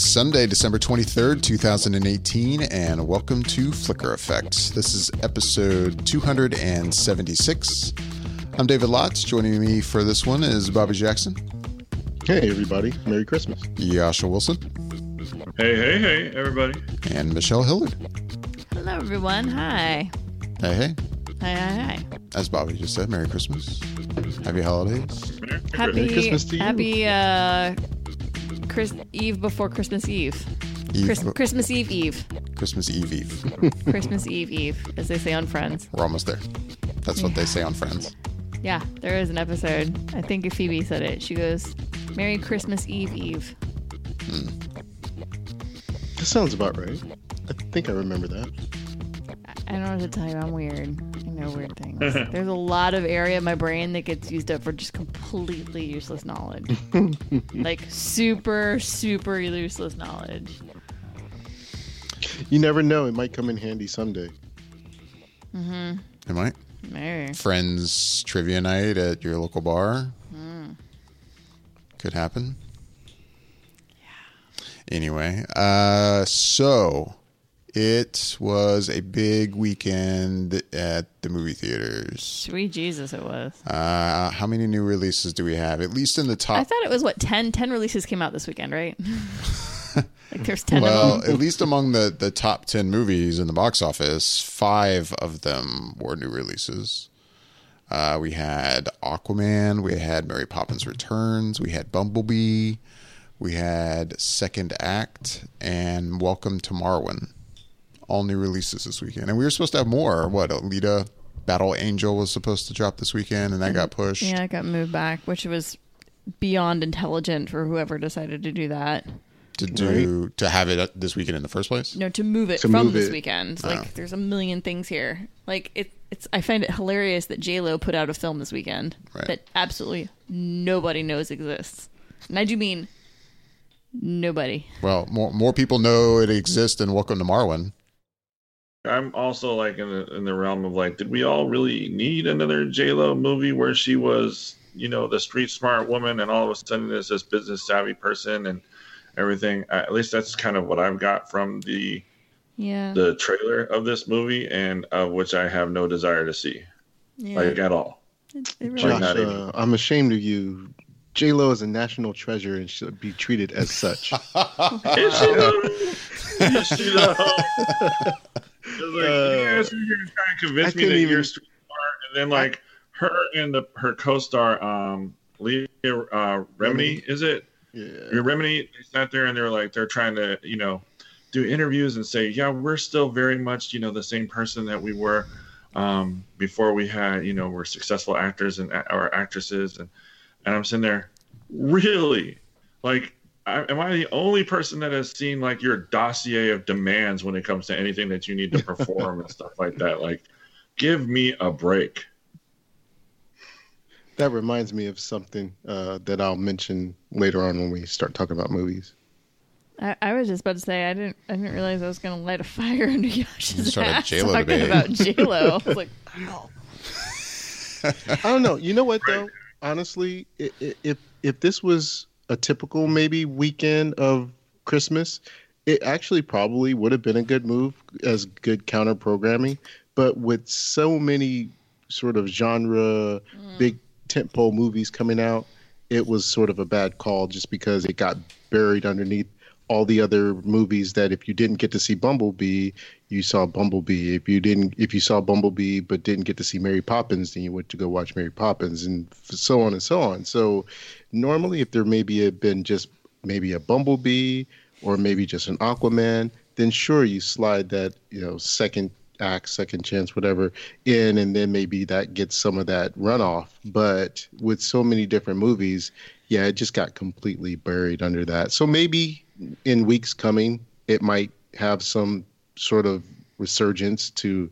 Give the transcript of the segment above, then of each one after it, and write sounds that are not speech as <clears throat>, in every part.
It is Sunday, December 23rd, 2018, and welcome to Flicker Effect. This is episode 276. I'm David Lotz. Joining me for this one is Bobby Jackson. Hey, everybody. Merry Christmas. Yasha Wilson. Hey, hey, hey, everybody. And Michelle Hillard. Hello, everyone. Hi. Hey, hey. Hi, hi, hi. As Bobby just said, Merry Christmas. Happy holidays. Merry Happy Christmas to you. Happy uh, Chris Eve before Christmas Eve. Eve, Chris- Christmas Eve Eve. Christmas Eve Eve. <laughs> Christmas Eve Eve, as they say on Friends. We're almost there. That's what they say on Friends. Yeah, there is an episode. I think if Phoebe said it, she goes, "Merry Christmas Eve Eve." Hmm. That sounds about right. I think I remember that. I don't know what to tell you. I'm weird. I know weird things. <laughs> There's a lot of area in my brain that gets used up for just completely useless knowledge. <laughs> like super, super useless knowledge. You never know. It might come in handy someday. Am I? Maybe. Friends trivia night at your local bar. Could happen. Yeah. Anyway, uh, so it was a big weekend at the movie theaters. Sweet Jesus, it was. Uh, how many new releases do we have? At least in the top. I thought it was what 10, 10 releases came out this weekend, right? <laughs> like there's ten Well, of them. at least among the, the top 10 movies in the box office, five of them were new releases. Uh, we had Aquaman, we had Mary Poppins Returns, we had Bumblebee, we had Second Act, and Welcome to Marwen. All new releases this weekend. And we were supposed to have more. What, Alita Battle Angel was supposed to drop this weekend, and that got pushed. Yeah, it got moved back, which was beyond intelligent for whoever decided to do that. To do to have it uh, this weekend in the first place. No, to move it To from move this it. weekend. Oh. Like, there's a million things here. Like, it, it's. I find it hilarious that J Lo put out a film this weekend Right. that absolutely nobody knows exists, and I do mean nobody. Well, more more people know it exists than Welcome to Marwen. I'm also like in the in the realm of like, did we all really need another J Lo movie where she was, you know, the street smart woman, and all of a sudden is this business savvy person and everything? At least that's kind of what I've got from the Yeah, the trailer of this movie, and of which I have no desire to see, yeah. like at all. it, it really, Josh. Josh, not even. uh, I'm ashamed of you. J Lo is a national treasure and should be treated as such. <laughs> Is she though? <laughs> Is she though? <laughs> Like, you guys are here trying to convince I me that even- you're and then like her and the her co-star, um, Leah uh, Remini, is it? yeah. Remini, they sat there and they're like, they're trying to, you know, do interviews and say, yeah, we're still very much, you know, the same person that we were um, before we had, you know, we're successful actors and our actresses, and and I'm sitting there, really, like, I, am I the only person that has seen like your dossier of demands when it comes to anything that you need to perform and stuff like that? Like, give me a break. That reminds me of something uh, that I'll mention later on when we start talking about movies. I, I was just about to say I didn't. I didn't realize I was going to light a fire under <laughs> Yosh's started ass J-Lo talking debate. about J Lo. I was like, <laughs> oh. I don't know. You know what though? Honestly, i- i- if if this was a typical maybe weekend of Christmas, it actually probably would have been a good move as good counter programming. But with so many sort of genre mm. big tentpole movies coming out, it was sort of a bad call just because it got buried underneath all the other movies that if you didn't get to see Bumblebee, you saw Bumblebee. If you didn't, if you saw Bumblebee but didn't get to see Mary Poppins, then you went to go watch Mary Poppins, and so on and so on. So normally, if there maybe had been just maybe a Bumblebee or maybe just an Aquaman, then sure you slide that you know second act, second chance, whatever in, and then maybe that gets some of that runoff. But with so many different movies, yeah, it just got completely buried under that. So maybe in weeks coming, it might have some sort of resurgence to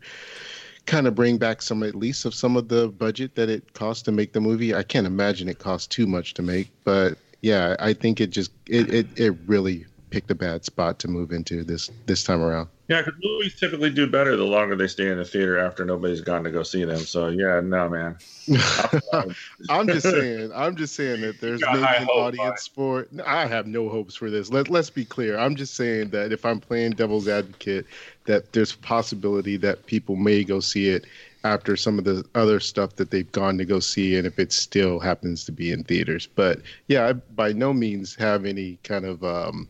kind of bring back some at least of some of the budget that it cost to make the movie. I can't imagine it cost too much to make, but yeah, I think it just it it, it really picked a bad spot to move into this this time around. Yeah, because movies typically do better the longer they stay in the theater after nobody's gone to go see them. So yeah, no man. <laughs> I'm just saying. I'm just saying that there's maybe an audience for. I have no hopes for this. Let Let's be clear. I'm just saying that if I'm playing devil's advocate, that there's a possibility that people may go see it after some of the other stuff that they've gone to go see, and if it still happens to be in theaters. But yeah, I by no means have any kind of um,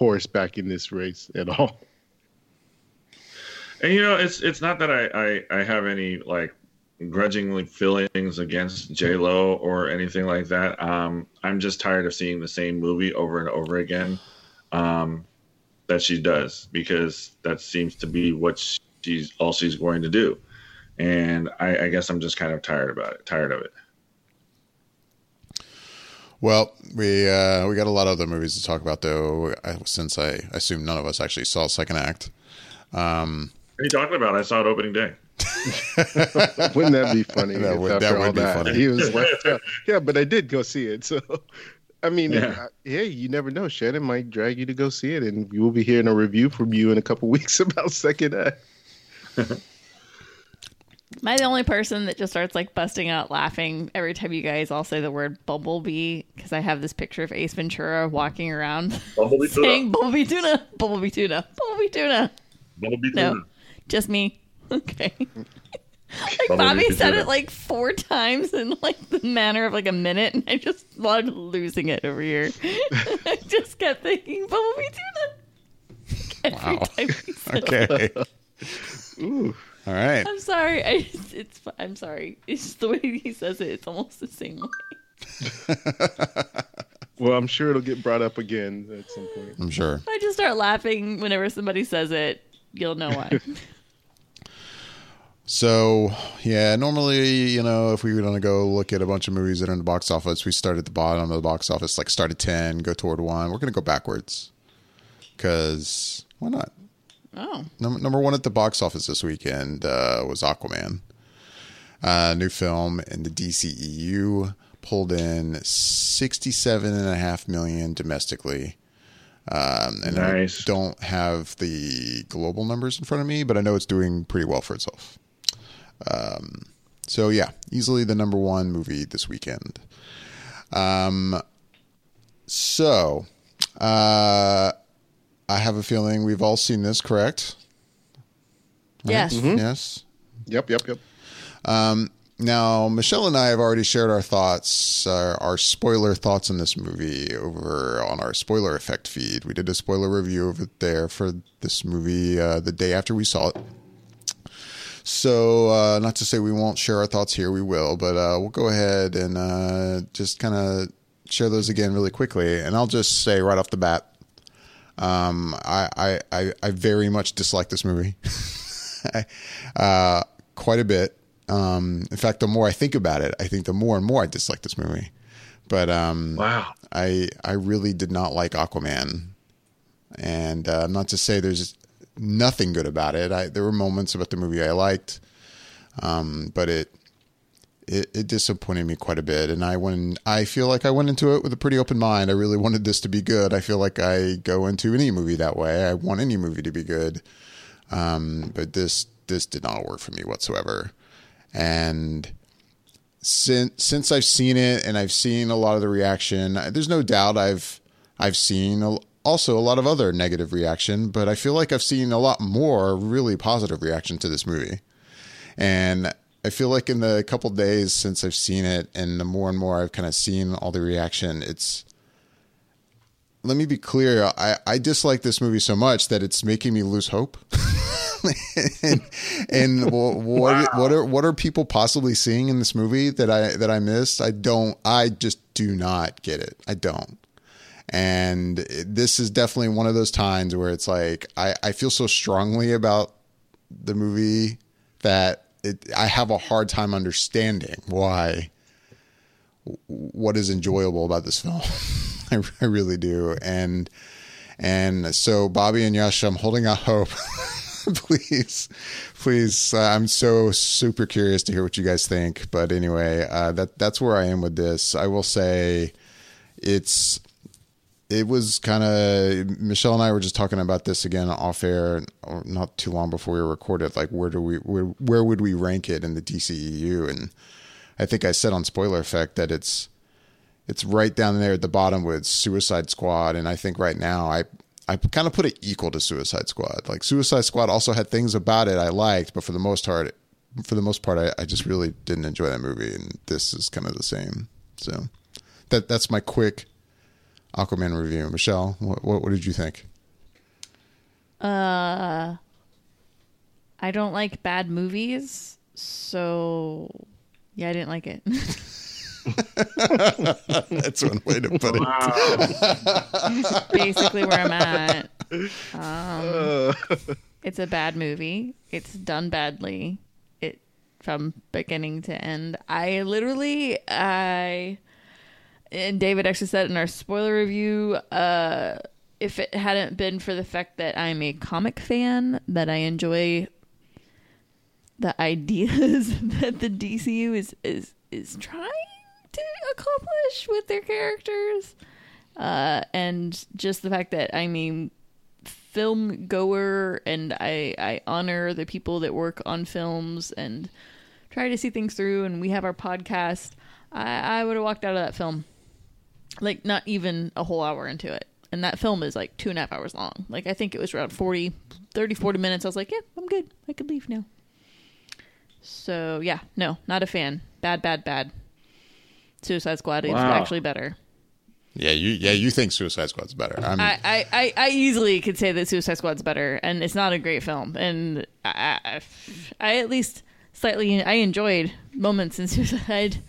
horse back in this race at all. And you know, it's it's not that I I, I have any like grudgingly feelings against J Lo or anything like that. Um, I'm just tired of seeing the same movie over and over again um, that she does because that seems to be what she's all she's going to do, and I, I guess I'm just kind of tired about it, tired of it. Well, we uh, we got a lot of other movies to talk about though. Since I assume none of us actually saw second act. Um, what are you talking about? I saw it opening day. <laughs> Wouldn't that be funny? that would, that would be that, funny. He was like, <laughs> yeah, but I did go see it. So, I mean, yeah. hey, you never know. Shannon might drag you to go see it, and you will be hearing a review from you in a couple <laughs> weeks about second act. Am I the only person that just starts like busting out laughing every time you guys all say the word bumblebee? Because I have this picture of Ace Ventura walking around <laughs> bumblebee saying tuna. bumblebee tuna, bumblebee tuna, bumblebee tuna. Bumblebee tuna. No, just me. <laughs> Okay. like Bobby said it like four times in like the manner of like a minute, and I just started losing it over here. <laughs> I just kept thinking bumblebee tuna. Every wow. time okay. Ooh. All right. I'm sorry. I <laughs> just, it's. I'm sorry. It's just the way he says it. It's almost the same way. <laughs> well, I'm sure it'll get brought up again at some point. I'm sure. I just start laughing whenever somebody says it. You'll know why. <laughs> so yeah, normally you know if we were gonna go look at a bunch of movies that are in the box office, we start at the bottom of the box office, like start at ten, go toward one. We're gonna go backwards because why not? Oh. Number, number one at the box office this weekend uh, was Aquaman. Uh, new film in the DCEU pulled in sixty-seven and a half million domestically. Um, and nice. I don't have the global numbers in front of me, but I know it's doing pretty well for itself. Um, so yeah, easily the number one movie this weekend. Um, so uh, I have a feeling we've all seen this, correct? Right? Yes. Mm-hmm. Yes. Yep. Yep. Yep. Um, now, Michelle and I have already shared our thoughts, uh, our spoiler thoughts on this movie over on our spoiler effect feed. We did a spoiler review over there for this movie uh, the day after we saw it. So, uh, not to say we won't share our thoughts here, we will, but uh, we'll go ahead and uh, just kind of share those again really quickly. And I'll just say right off the bat, um, I, I, I very much dislike this movie. <laughs> uh, quite a bit. Um, in fact, the more I think about it, I think the more and more I dislike this movie. But um, wow, I I really did not like Aquaman, and uh, not to say there's nothing good about it. I, there were moments about the movie I liked, um, but it it, it, disappointed me quite a bit. And I went, I feel like I went into it with a pretty open mind. I really wanted this to be good. I feel like I go into any movie that way. I want any movie to be good. Um, but this, this did not work for me whatsoever. And since, since I've seen it and I've seen a lot of the reaction, there's no doubt I've, I've seen also a lot of other negative reaction, but I feel like I've seen a lot more really positive reaction to this movie. And I feel like in the couple days since I've seen it, and the more and more I've kind of seen all the reaction, it's. Let me be clear. I, I dislike this movie so much that it's making me lose hope. <laughs> and, and what wow. what are what are people possibly seeing in this movie that I that I missed? I don't. I just do not get it. I don't. And this is definitely one of those times where it's like I, I feel so strongly about the movie that it, I have a hard time understanding why what is enjoyable about this film. <laughs> I, I, really do, and and so Bobby and Yash, I'm holding out hope. <laughs> please, please, uh, I'm so super curious to hear what you guys think. But anyway, uh, that that's where I am with this. I will say, it's it was kind of Michelle and I were just talking about this again off air not too long before we recorded. Like, where do we where where would we rank it in the DCEU? And I think I said on Spoiler Effect that it's it's right down there at the bottom with Suicide Squad, and I think right now I I kind of put it equal to Suicide Squad. Like Suicide Squad also had things about it I liked, but for the most part, for the most part, I, I just really didn't enjoy that movie, and this is kind of the same. So that that's my quick Aquaman review. Michelle, what, what, what did you think? Uh, I don't like bad movies, so yeah, I didn't like it. <laughs> That's one way to put it. Wow. Basically, where I'm at. Um, <laughs> it's a bad movie. It's done badly. It from beginning to end. I literally, I and David actually said in our spoiler review. Uh, if it hadn't been for the fact that I'm a comic fan, that I enjoy the ideas <laughs> that the DCU is is is trying to accomplish with their characters, uh, and just the fact that I'm a film goer and I I honor the people that work on films and try to see things through. And we have our podcast. I, I would have walked out of that film like not even a whole hour into it. And that film is like two and a half hours long. Like i think it was around 40 30 40 minutes. I was like yeah i'm good. I could leave now. So yeah no not a fan. Bad bad bad. Suicide squad is actually better. Yeah, you yeah you think Suicide Squad's better. I'm, I, I, I, I easily could say that suicide squad's better and it's not a great film. And i, I, I at least slightly i enjoyed moments in suicide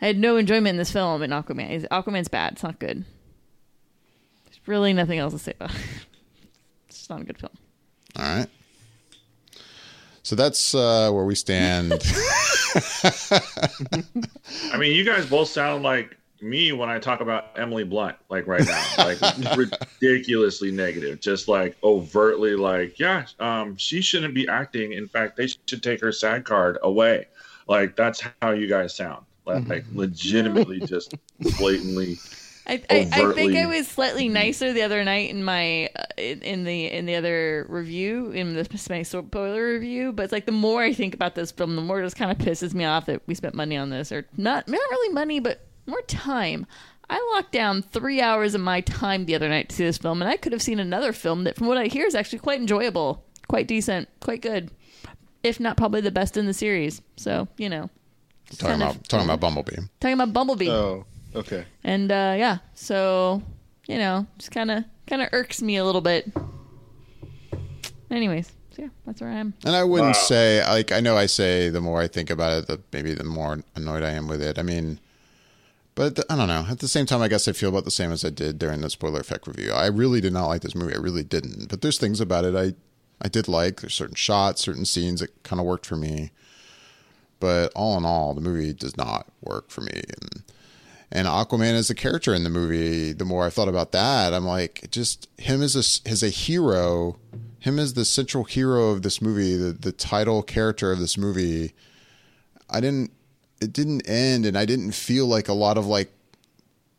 i had no enjoyment in this film in aquaman aquaman's bad it's not good there's really nothing else to say about it <laughs> it's not a good film all right. So that's uh, where we stand. <laughs> I mean, you guys both sound like me when I talk about Emily Blunt, like right now, like <laughs> ridiculously negative, just like overtly like, yeah, um, she shouldn't be acting. In fact, they should take her SAG card away. Like that's how you guys sound. Like, like legitimately, just <laughs> blatantly. I, I, I think I was slightly nicer the other night in my uh, in, in the in the other review in the my spoiler review. But it's like the more I think about this film, the more it just kind of pisses me off that we spent money on this, or not not really money, but more time. I locked down three hours of my time the other night to see this film, and I could have seen another film that, from what I hear, is actually quite enjoyable, quite decent, quite good, if not probably the best in the series. So you know, just talking kind of- about talking about Bumblebee. talking about Bumblebee. Oh, okay. And uh, yeah, so you know, just kind of kind of irks me a little bit. Anyways, so yeah, that's where I am. And I wouldn't Wow. say like I know I say the more I think about it, the maybe the more annoyed I am with it. I mean, but I don't know. At the same time, I guess I feel about the same as I did during the spoiler effect review. I really did not like this movie. I really didn't. But there's things about it I I did like. There's certain shots, certain scenes that kind of worked for me. But all in all, the movie does not work for me. And and Aquaman as a character in the movie, the more I thought about that, I'm like, just him as a as a hero, him as the central hero of this movie, the the title character of this movie. I didn't. It didn't end, and I didn't feel like a lot of like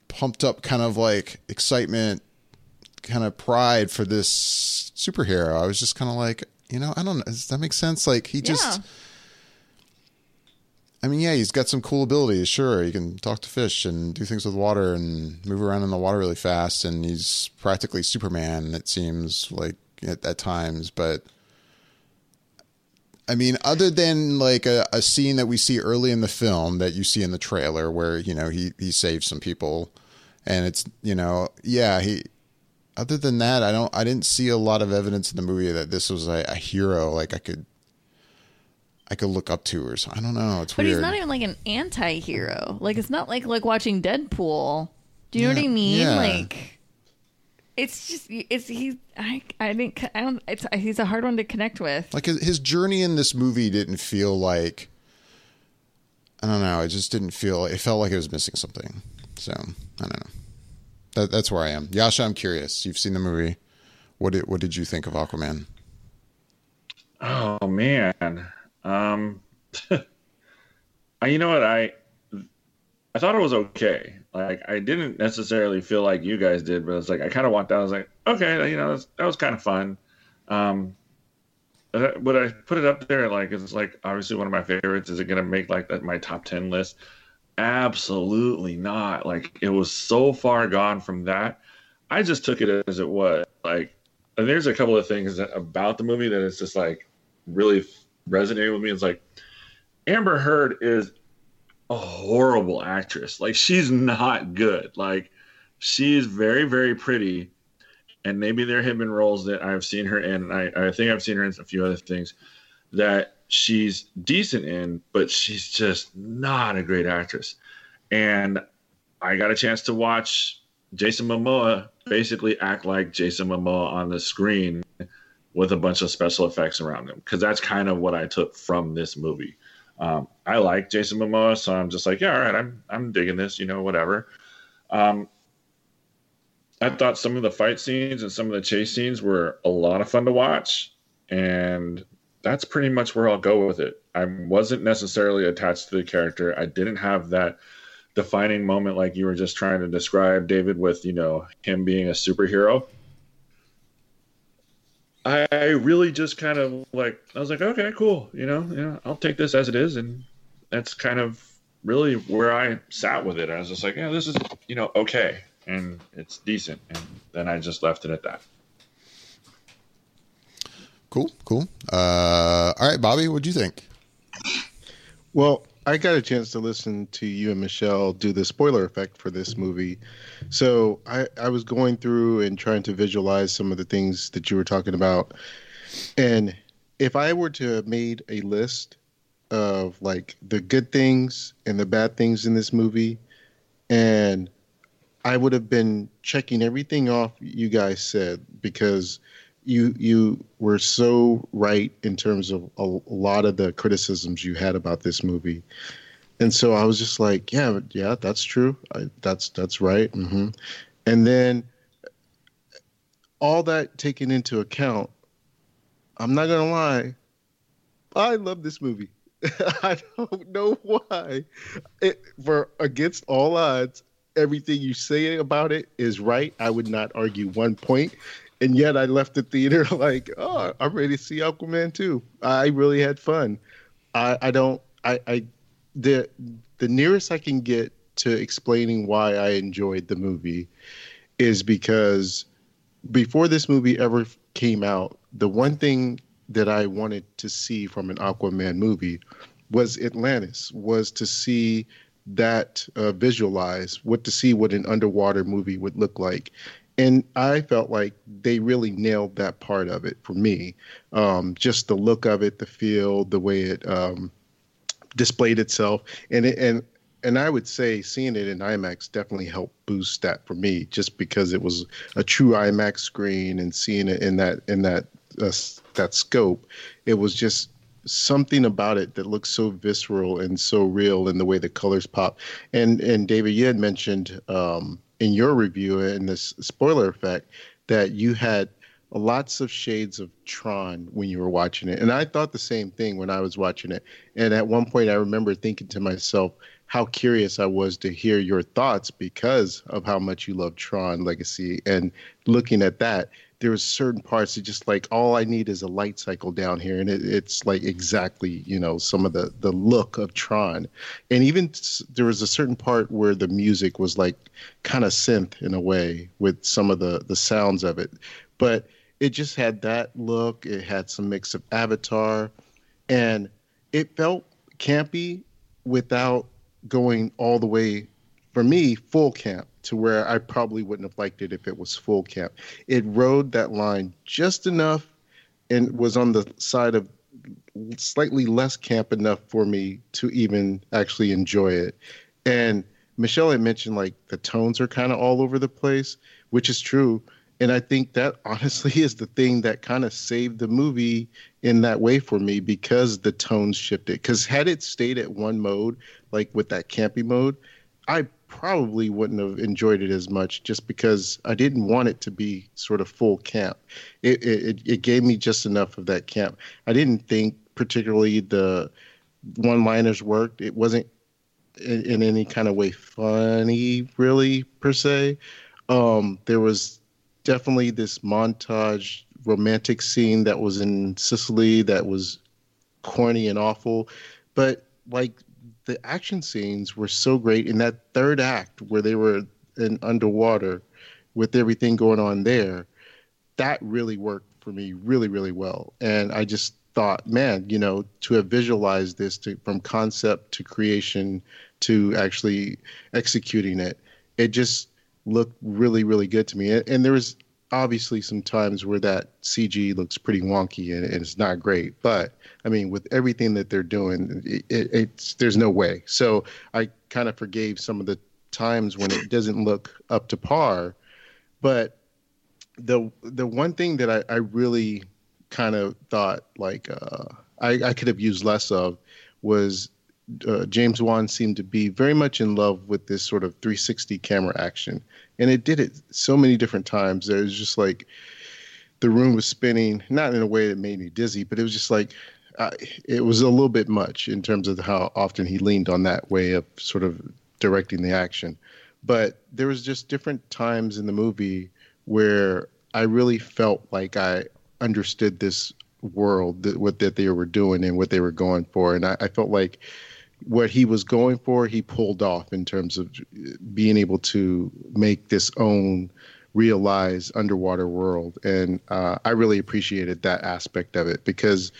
pumped up kind of like excitement, kind of pride for this superhero. I was just kind of like, you know, I don't know. Does that make sense? Like he just. I mean, yeah, he's got some cool abilities. Sure, he can talk to fish and do things with water and move around in the water really fast. And he's practically Superman. It seems like at, at times, but I mean, other than like a, a scene that we see early in the film that you see in the trailer, where you know he he saves some people, and it's you know, yeah, he. Other than that, I don't. I didn't see a lot of evidence in the movie that this was a, a hero. Like I could I could look up to or something. I don't know. It's but weird. he's not even like an anti-hero. Like it's not like like watching Deadpool. Do you know what I mean? yeah. Like it's just it's he's I I think I don't it's he's a hard one to connect with. like his, his journey in this movie didn't feel like I don't know. It just didn't feel. It felt like it was missing something. So I don't know. That, that's where I am. Yasha, I'm curious. You've seen the movie. What did what did you think of Aquaman? Oh man. Um <laughs> you know what I I thought it was okay. Like I didn't necessarily feel like you guys did, but it's like I kind of walked out. I was like, okay, you know, that was, kind of fun. Um, but I put it up there like it's like obviously one of my favorites. Is it to make like my top ten list? Absolutely not. Like it was so far gone from that. I just took it as it was. Like, and there's a couple of things about the movie that is just like really resonated with me. It's like Amber Heard is a horrible actress. Like she's not good. Like she's very very pretty, and maybe there have been roles that I've seen her in. I I think I've seen her in a few other things that she's decent in, but she's just not a great actress. And I got a chance to watch Jason Momoa basically act like Jason Momoa on the screen with a bunch of special effects around him because that's kind of what I took from this movie. Um, I like Jason Momoa, so I'm just like, yeah, all right, I'm I'm digging this, you know, whatever. Um, I thought some of the fight scenes and some of the chase scenes were a lot of fun to watch, and that's pretty much where I'll go with it. I wasn't necessarily attached to the character. I didn't have that defining moment like you were just trying to describe, David, with you know him being a superhero. I really just kind of like I was like, okay, cool, you know, yeah, I'll take this as it is, and that's kind of really where I sat with it. I was just like, yeah, this is you know okay, and it's decent, and then I just left it at that. Cool, cool. Uh, all right, Bobby, what do you think? Well, I got a chance to listen to you and Michelle do the spoiler effect for this movie. So I, I was going through and trying to visualize some of the things that you were talking about. And if I were to have made a list of like the good things and the bad things in this movie, and I would have been checking everything off you guys said because you you were so right in terms of a, a, lot of the criticisms you had about this movie, and so I was just like, yeah, yeah, that's true. I, that's that's right. Mm-hmm. And then all that taken into account, I'm not gonna lie, I love this movie. <laughs> I don't know why. It, for against all odds, everything you say about it is right. I would not argue one point. and yet I left the theater <laughs> like, oh, I'm ready to see Aquaman too. I really had fun. I, I don't. I, I the the nearest I can get to explaining why I enjoyed the movie is because before this movie ever came out, the one thing that I wanted to see from an Aquaman movie was Atlantis, was to see that uh, visualize, what to see what an underwater movie would look like and I felt like they really nailed that part of it for me. Um, just the look of it, the feel, the way it um, displayed itself, and it, and and I would say seeing it in IMAX definitely helped boost that for me, just because it was a true IMAX screen and seeing it in that in that uh, that scope, it was just something about it that looks so visceral and so real in the way the colors pop. And and David, you had mentioned. Um, in your review in this spoiler effect that you had lots of shades of Tron when you were watching it. And I thought the same thing when I was watching it. And at one point, I remember thinking to myself how curious I was to hear your thoughts because of how much you love Tron Legacy. And looking at that, there was certain parts that just like all I need is a light cycle down here, and it, it's like exactly you know some of the the look of Tron, and even there was a certain part where the music was like kind of synth in a way with some of the the sounds of it, but it just had that look. It had some mix of Avatar, and it felt campy without going all the way for me full camp to where I probably wouldn't have liked it if it was full camp. It rode that line just enough and was on the side of slightly less camp enough for me to even actually enjoy it. And Michelle had mentioned like the tones are kind of all over the place, which is true. And I think that <laughs> honestly is the thing that kind of saved the movie in that way for me because the tones shifted. Because had it stayed at one mode, like with that campy mode, I probably wouldn't have enjoyed it as much just because I didn't want it to be sort of full camp. It it, it gave me just enough of that camp. I didn't think particularly the one liners worked. It wasn't in, in any kind of way funny, really per se. Um, there was definitely this montage romantic scene that was in Sicily that was corny and awful, but like the action scenes were so great in that third act where they were in underwater with everything going on there. That really worked for me really really well, and I just thought, man, you know, to have visualized this to, from concept to creation to actually executing it, it just looked really, really good to me. And, and there was obviously some times where that CG looks pretty wonky and, and, it's not great. But I mean, with everything that they're doing, it, it, it's there's no way. So I kind of forgave some of the times when it doesn't look up to par. But the the one thing that I, I really kind of thought like uh, I, I could have used less of was uh, James Wan seemed to be very much in love with this sort of 360 camera action, and it did it so many different times. It was just like the room was spinning, not in a way that made me dizzy, but it was just like uh, it was a little bit much in terms of how often he leaned on that way of sort of directing the action. But there was just different times in the movie where I really felt like I understood this world that what that they were doing and what they were going for, and I, I felt like what he was going for, he pulled off in terms of being able to make this own realized underwater world, and uh, I really appreciated that aspect of it because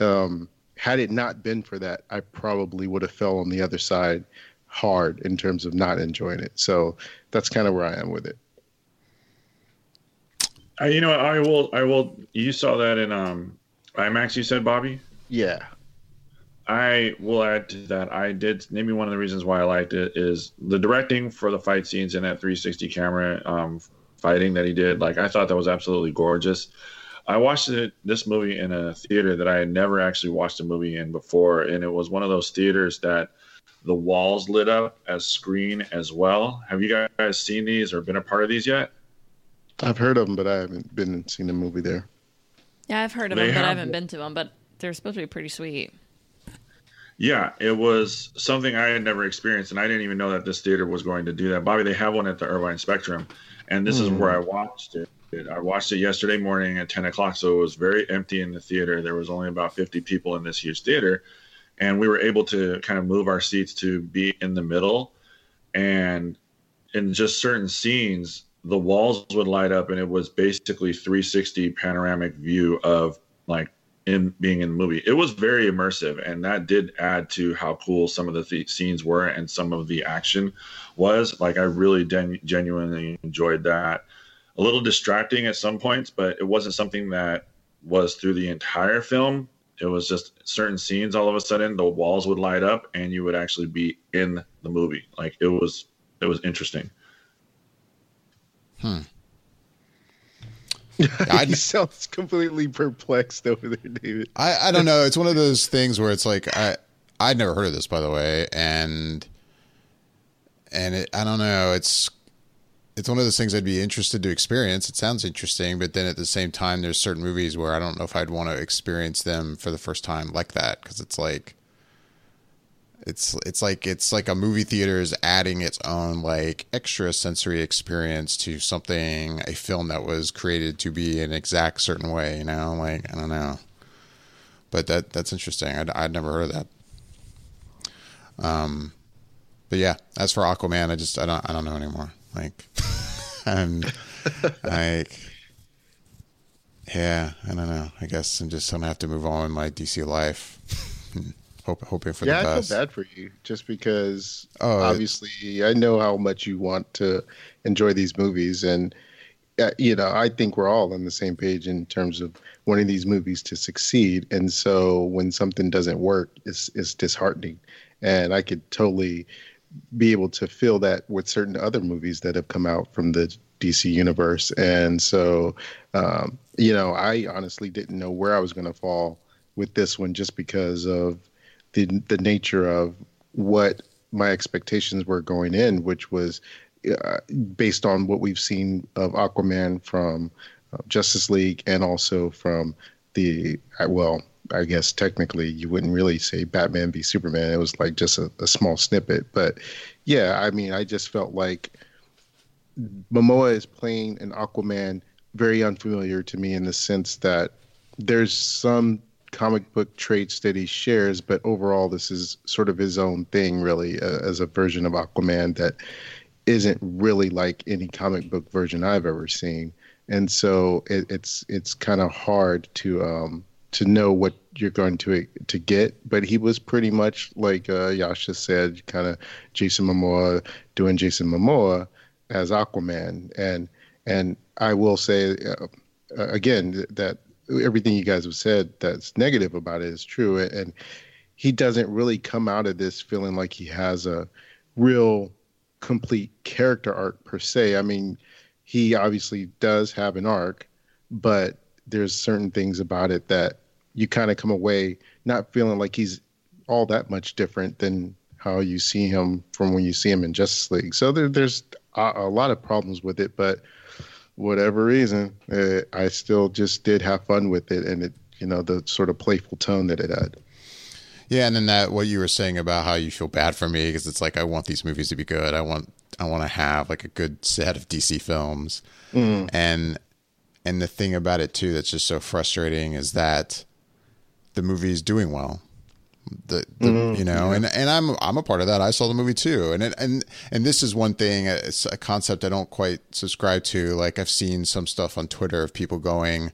um, had it not been for that, I probably would have fell on the other side hard in terms of not enjoying it. So that's kind of where I am with it. Uh, you know, I will. I will. You saw that in um, IMAX. You said, Bobby. Yeah. I will add to that. I did maybe one of the reasons why I liked it is the directing for the fight scenes in that 360 camera um, fighting that he did. Like I thought that was absolutely gorgeous. I watched it, this movie in a theater that I had never actually watched a movie in before, and it was one of those theaters that the walls lit up as screen as well. Have you guys seen these or been a part of these yet? I've heard of them, but I haven't been and seen a movie there. Yeah, I've heard of They them, but I have- haven't been to them. But they're supposed to be pretty sweet. Yeah, it was something I had never experienced, and I didn't even know that this theater was going to do that. Bobby, they have one at the Irvine Spectrum, and this is Hmm. where I watched it. I watched it yesterday morning at 10 o'clock, so it was very empty in the theater. There was only about 50 people in this huge theater, and we were able to kind of move our seats to be in the middle. And in just certain scenes, the walls would light up, and it was basically 360 panoramic view of like in being in the movie. It was very immersive, and that did add to how cool some of the th- scenes were and some of the action was. Like I really gen- genuinely enjoyed that. A little distracting at some points, but it wasn't something that was through the entire film. It was just certain scenes. All of a sudden, the walls would light up, and you would actually be in the movie. Like it was, it was interesting. Hmm. I- <laughs> he sounds completely perplexed over there, David. I, I don't know. It's one of those things where it's like I I'd never heard of this by the way, and and it, I don't know. It's it's one of those things I'd be interested to experience. It sounds interesting, but then at the same time, there's certain movies where I don't know if I'd want to experience them for the first time like that because it's like it's it's like it's like a movie theater is adding its own like extra sensory experience to something a film that was created to be an exact certain way you know? Like i don't know. But that that's interesting. I'd, I'd never heard of that. Um but yeah as for aquaman i just i don't i don't know anymore. Like <laughs> and like yeah i don't know. I guess i'm just gonna have to move on with my dc life <laughs> Hope, hoping for yeah, the I best feel bad for you just because Oh, it- obviously I know how much you want to enjoy these movies, and uh, you know I think we're all on the same page in terms of wanting these movies to succeed. And so when something doesn't work, it's it's disheartening, and I could totally be able to feel that with certain other movies that have come out from the DC universe. And so, um, you know, I honestly didn't know where I was going to fall with this one just because of the the nature of what my expectations were going in, which was uh, based on what we've seen of Aquaman from uh, Justice League and also from the uh, well I guess technically you wouldn't really say Batman v Superman. It was like just a, a small snippet, but yeah, I mean, I just felt like Momoa is playing an Aquaman very unfamiliar to me in the sense that there's some comic book traits that he shares, but overall, this is sort of his own thing, really, uh, as a version of Aquaman that isn't really like any comic book version I've ever seen. And so it, it's it's kind of hard to um, to know what you're going to to get. But he was pretty much like uh, Yasha said, kind of Jason Momoa doing Jason Momoa as Aquaman, and and I will say uh, again that everything you guys have said that's negative about it is true, and he doesn't really come out of this feeling like he has a real complete character arc per se. I mean, he obviously does have an arc, but there's certain things about it that you kind of come away not feeling like he's all that much different than how you see him from when you see him in Justice League. So there, there's a, a, lot of problems with it, but whatever reason, uh, I still just did have fun with it, and it, you know, the sort of playful tone that it had. Yeah, and then that what you were saying about how you feel bad for me because it's like I want these movies to be good. I want I want to have like a good set of DC films, mm. and and the thing about it too that's just so frustrating is that the movie is doing well. The, the mm, you know, yeah. and and I'm I'm a part of that. I saw the movie too, and it, and and this is one thing. It's a concept I don't quite subscribe to. Like I've seen some stuff on Twitter of people going,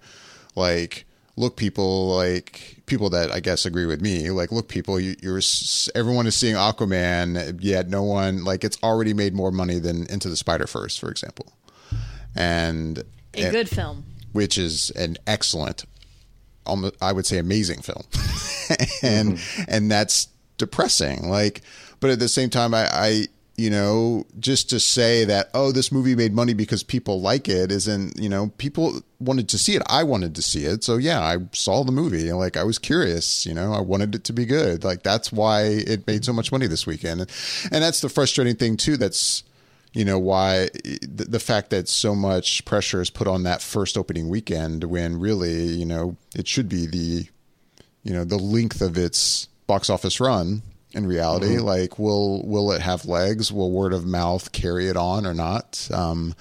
like, look, people like people that I guess agree with me. Like, look, people, you, you're everyone is seeing Aquaman, yet no one like it's already made more money than Into the Spider Verse, for example, and a and, good film, which is an excellent I would say amazing film, <laughs> and mm-hmm. and that's depressing. Like, but at the same time, I, I you know just to say that oh this movie made money because people like it isn't you know people wanted to see it. I wanted to see it. So yeah i saw the movie. Like i was curious you know i wanted it to be good. Like that's why it made so much money this weekend. And that's the frustrating thing too that's you know why the, the fact that so much pressure is put on that first opening weekend when really you know it should be the you know the length of its box office run in reality. Mm-hmm. like will will it have legs? Will word of mouth carry it on or not? Um,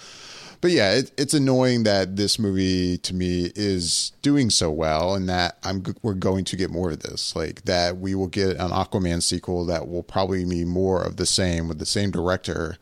but yeah it, it's annoying that this movie to me is doing so well and that i'm we're going to get more of this. Like that we will get an aquaman sequel that will probably be more of the same with the same director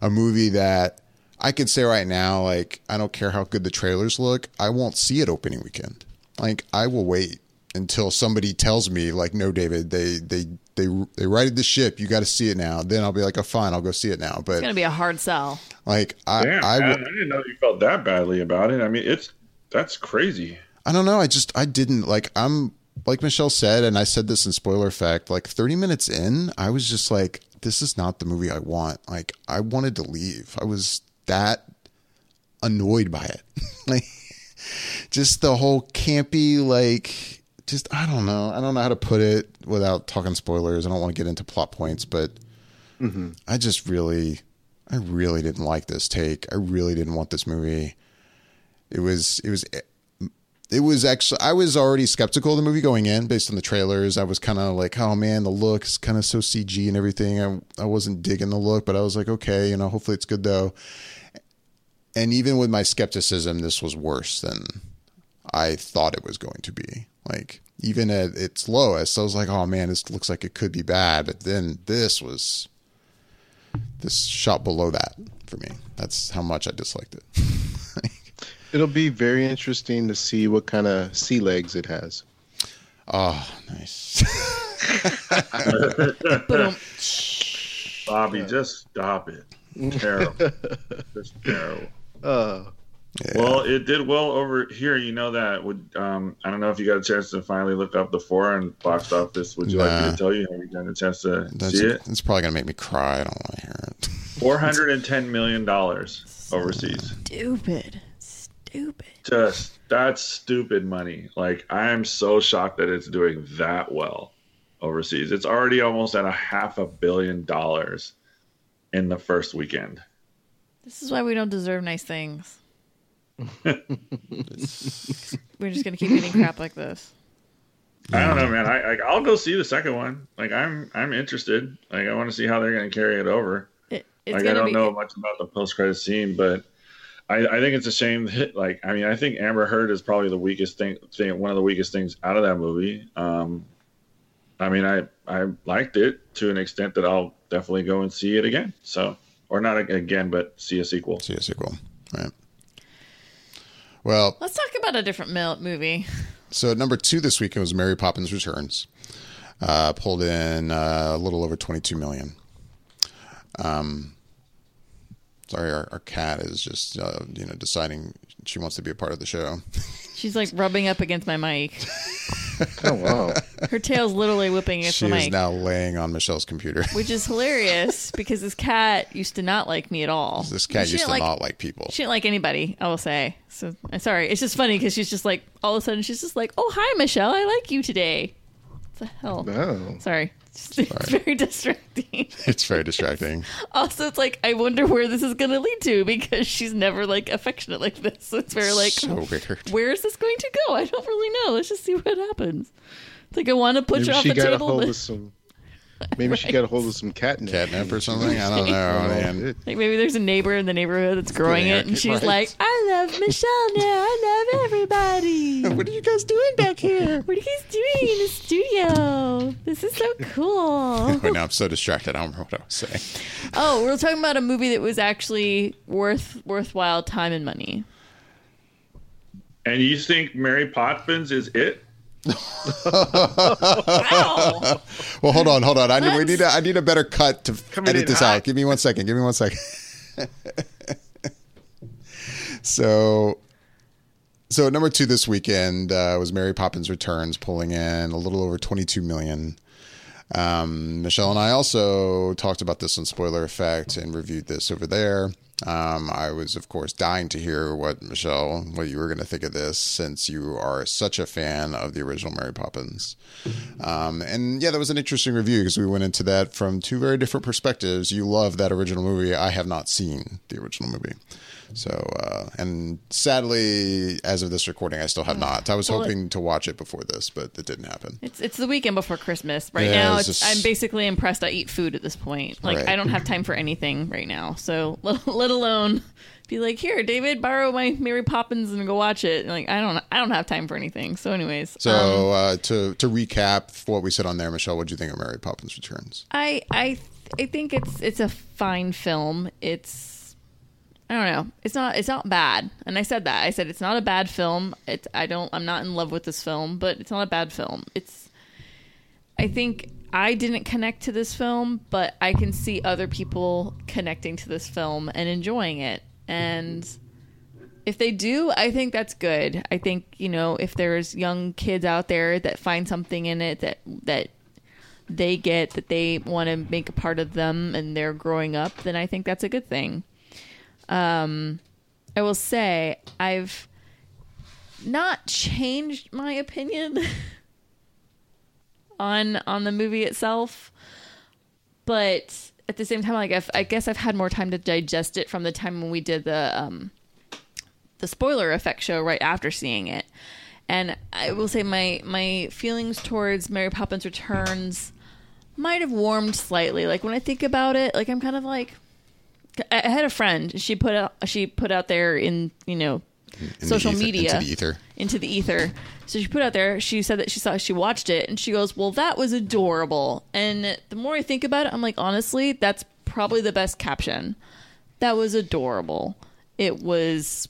a movie that I could say right now, like, I don't care how good the trailers look, I won't see it opening weekend. Like, I will wait until somebody tells me, like, no, David, they they they they righted the ship. You got to see it now. Then I'll be like, oh, fine, I'll go see it now. But it's gonna be a hard sell. Like, I Damn, I, I, I didn't know you felt that badly about it. I mean, it's that's crazy. I don't know. I just I didn't like. I'm like Michelle said, and I said this in spoiler effect. Like 30 minutes in, I was just like, this is not the movie I want. Like I wanted to leave. I was that annoyed by it. <laughs> like just the whole campy like just I don't know. I don't know how to put it without talking spoilers. I don't want to get into plot points, but mm-hmm. I just really I really didn't like this take. I really didn't want this movie. It was it was it was actually I was already skeptical of the movie going in based on the trailers. I was kind of like, oh man, the look is kind of so CG and everything. I I wasn't digging the look, but I was like, okay, you know, hopefully it's good though. And even with my skepticism, this was worse than I thought it was going to be. Like even at its lowest, I was like, oh man, this looks like it could be bad. But then this was this shot below that for me. That's how much I disliked it. <laughs> It'll be very interesting to see what kind of sea legs it has. Oh, nice. <laughs> Bobby, just stop it. Terrible. <laughs> just terrible. Uh, yeah. Well, it did well over here. You know that. Would um, I don't know if you got a chance to finally look up the foreign box office. Would you nah. like me to tell you? Have you gotten a chance to That's see it? It's probably gonna make me cry. I don't want to hear it. <laughs> Four hundred and ten million dollars overseas. Stupid stupid. Just that's stupid money. Like I am so shocked that it's doing that well overseas. It's already almost at a half a billion dollars in the first weekend. This is why we don't deserve nice things. <laughs> We're just gonna keep getting crap like this. I don't know, man. I, I I'll go see the second one. Like I'm I'm interested. Like I want to see how they're going to carry it over. It, it's like I don't be, know much about the post credit scene, but I, I think it's a shame that like I mean I think Amber Heard is probably the weakest thing, thing one of the weakest things out of that movie. Um, I mean I I liked it to an extent that I'll definitely go and see it again. So or not again, but see a sequel. See a sequel, right? Well, Let's talk about a different movie. so number two this weekend was Mary Poppins Returns. Uh, pulled in uh, a little over 22 million. Um, sorry, our, our cat is just uh, you know deciding she wants to be a part of the show. She's like rubbing up against my mic. <laughs> Oh wow. Her tail's literally whipping against she the is mic. now laying on Michelle's computer. <laughs> which is hilarious because this cat used to not like me at all. this cat She used to like, not like people. She didn't like anybody. I will say. So I'm sorry. It's just funny because she's just like all of a sudden she's just like, "Oh hi, Michelle. I like you today." What the hell? Oh. Sorry. It's, it's very distracting. It's very distracting. <laughs> also, it's like I wonder where this is going to lead to because she's never like affectionate like this. So it's very like, so weird. where is this going to go? I don't really know. Let's just see what happens. It's like I want to put Maybe her off she the got a table. hold of some. <laughs> Maybe she got a hold of some catnip. Catnip or something? I don't <laughs> know, Oh, man. it- Like maybe there's a neighbor in the neighborhood that's growing it, and she's right. like, "I love Michelle now. I love everybody. <laughs> What are you guys doing back here? What are you guys doing in the studio? This is so cool." Oh, Wait, now I'm so distracted. I don't remember what I was saying. oh, we're talking about a movie that was actually worth worthwhile time and money. And you think Mary Poppins is it? Well, hold on, hold on. I need, we need a, I need a better cut to Coming edit this hot. out. Give me one second. Give me one second. <laughs> so, so number two this weekend uh, was Mary Poppins Returns, pulling in a little over 22 million. Um, Michelle and I also talked about this on Spoiler Effect and reviewed this over there. Um, I was, of course, dying to hear what Michelle, what you were going to think of this, since you are such a fan of the original Mary Poppins. Um, and yeah, that was an interesting review because we went into that from two very different perspectives. You love that original movie. I have not seen the original movie. So, uh, and sadly, as of this recording, I still have not. I was Well, hoping to watch it before this, but it didn't happen. It's it's the weekend before Christmas. Right Yeah, now, it's it's, just- I'm basically impressed. I eat food at this point. Like Right. I don't have time for anything right now. So <laughs> let, let alone be like, here, David, borrow my Mary Poppins and go watch it. Like I don't I don't have time for anything. So, anyways, So, um, uh, to to recap what we said on there, Michelle, what do you think of Mary Poppins Returns? I I I think it's it's a fine film. It's I don't know. It's not it's not bad. And I said that. I said it's not a bad film. It's I don't I'm not in love with this film, but it's not a bad film. It's I think I didn't connect to this film, but I can see other people connecting to this film and enjoying it. And if they do, I think that's good. I think, you know, if there's young kids out there that find something in it that that they get that they want to make a part of them and they're growing up, then I think that's a good thing. Um, I will say I've not changed my opinion <laughs> on on the movie itself, but at the same time, like I've, I guess I've had more time to digest it from the time when we did the um, the spoiler effect show right after seeing it. And I will say my my feelings towards Mary Poppins Returns might have warmed slightly. Like when I think about it, like I'm kind of like I had a friend. She put out she put out there in you know In social ether- media Into the ether. into the ether. So she put out there. She said that she saw she watched it and she goes, "Well, that was adorable." And the more I think about it, I'm like, honestly, that's probably the best caption. That was adorable. It was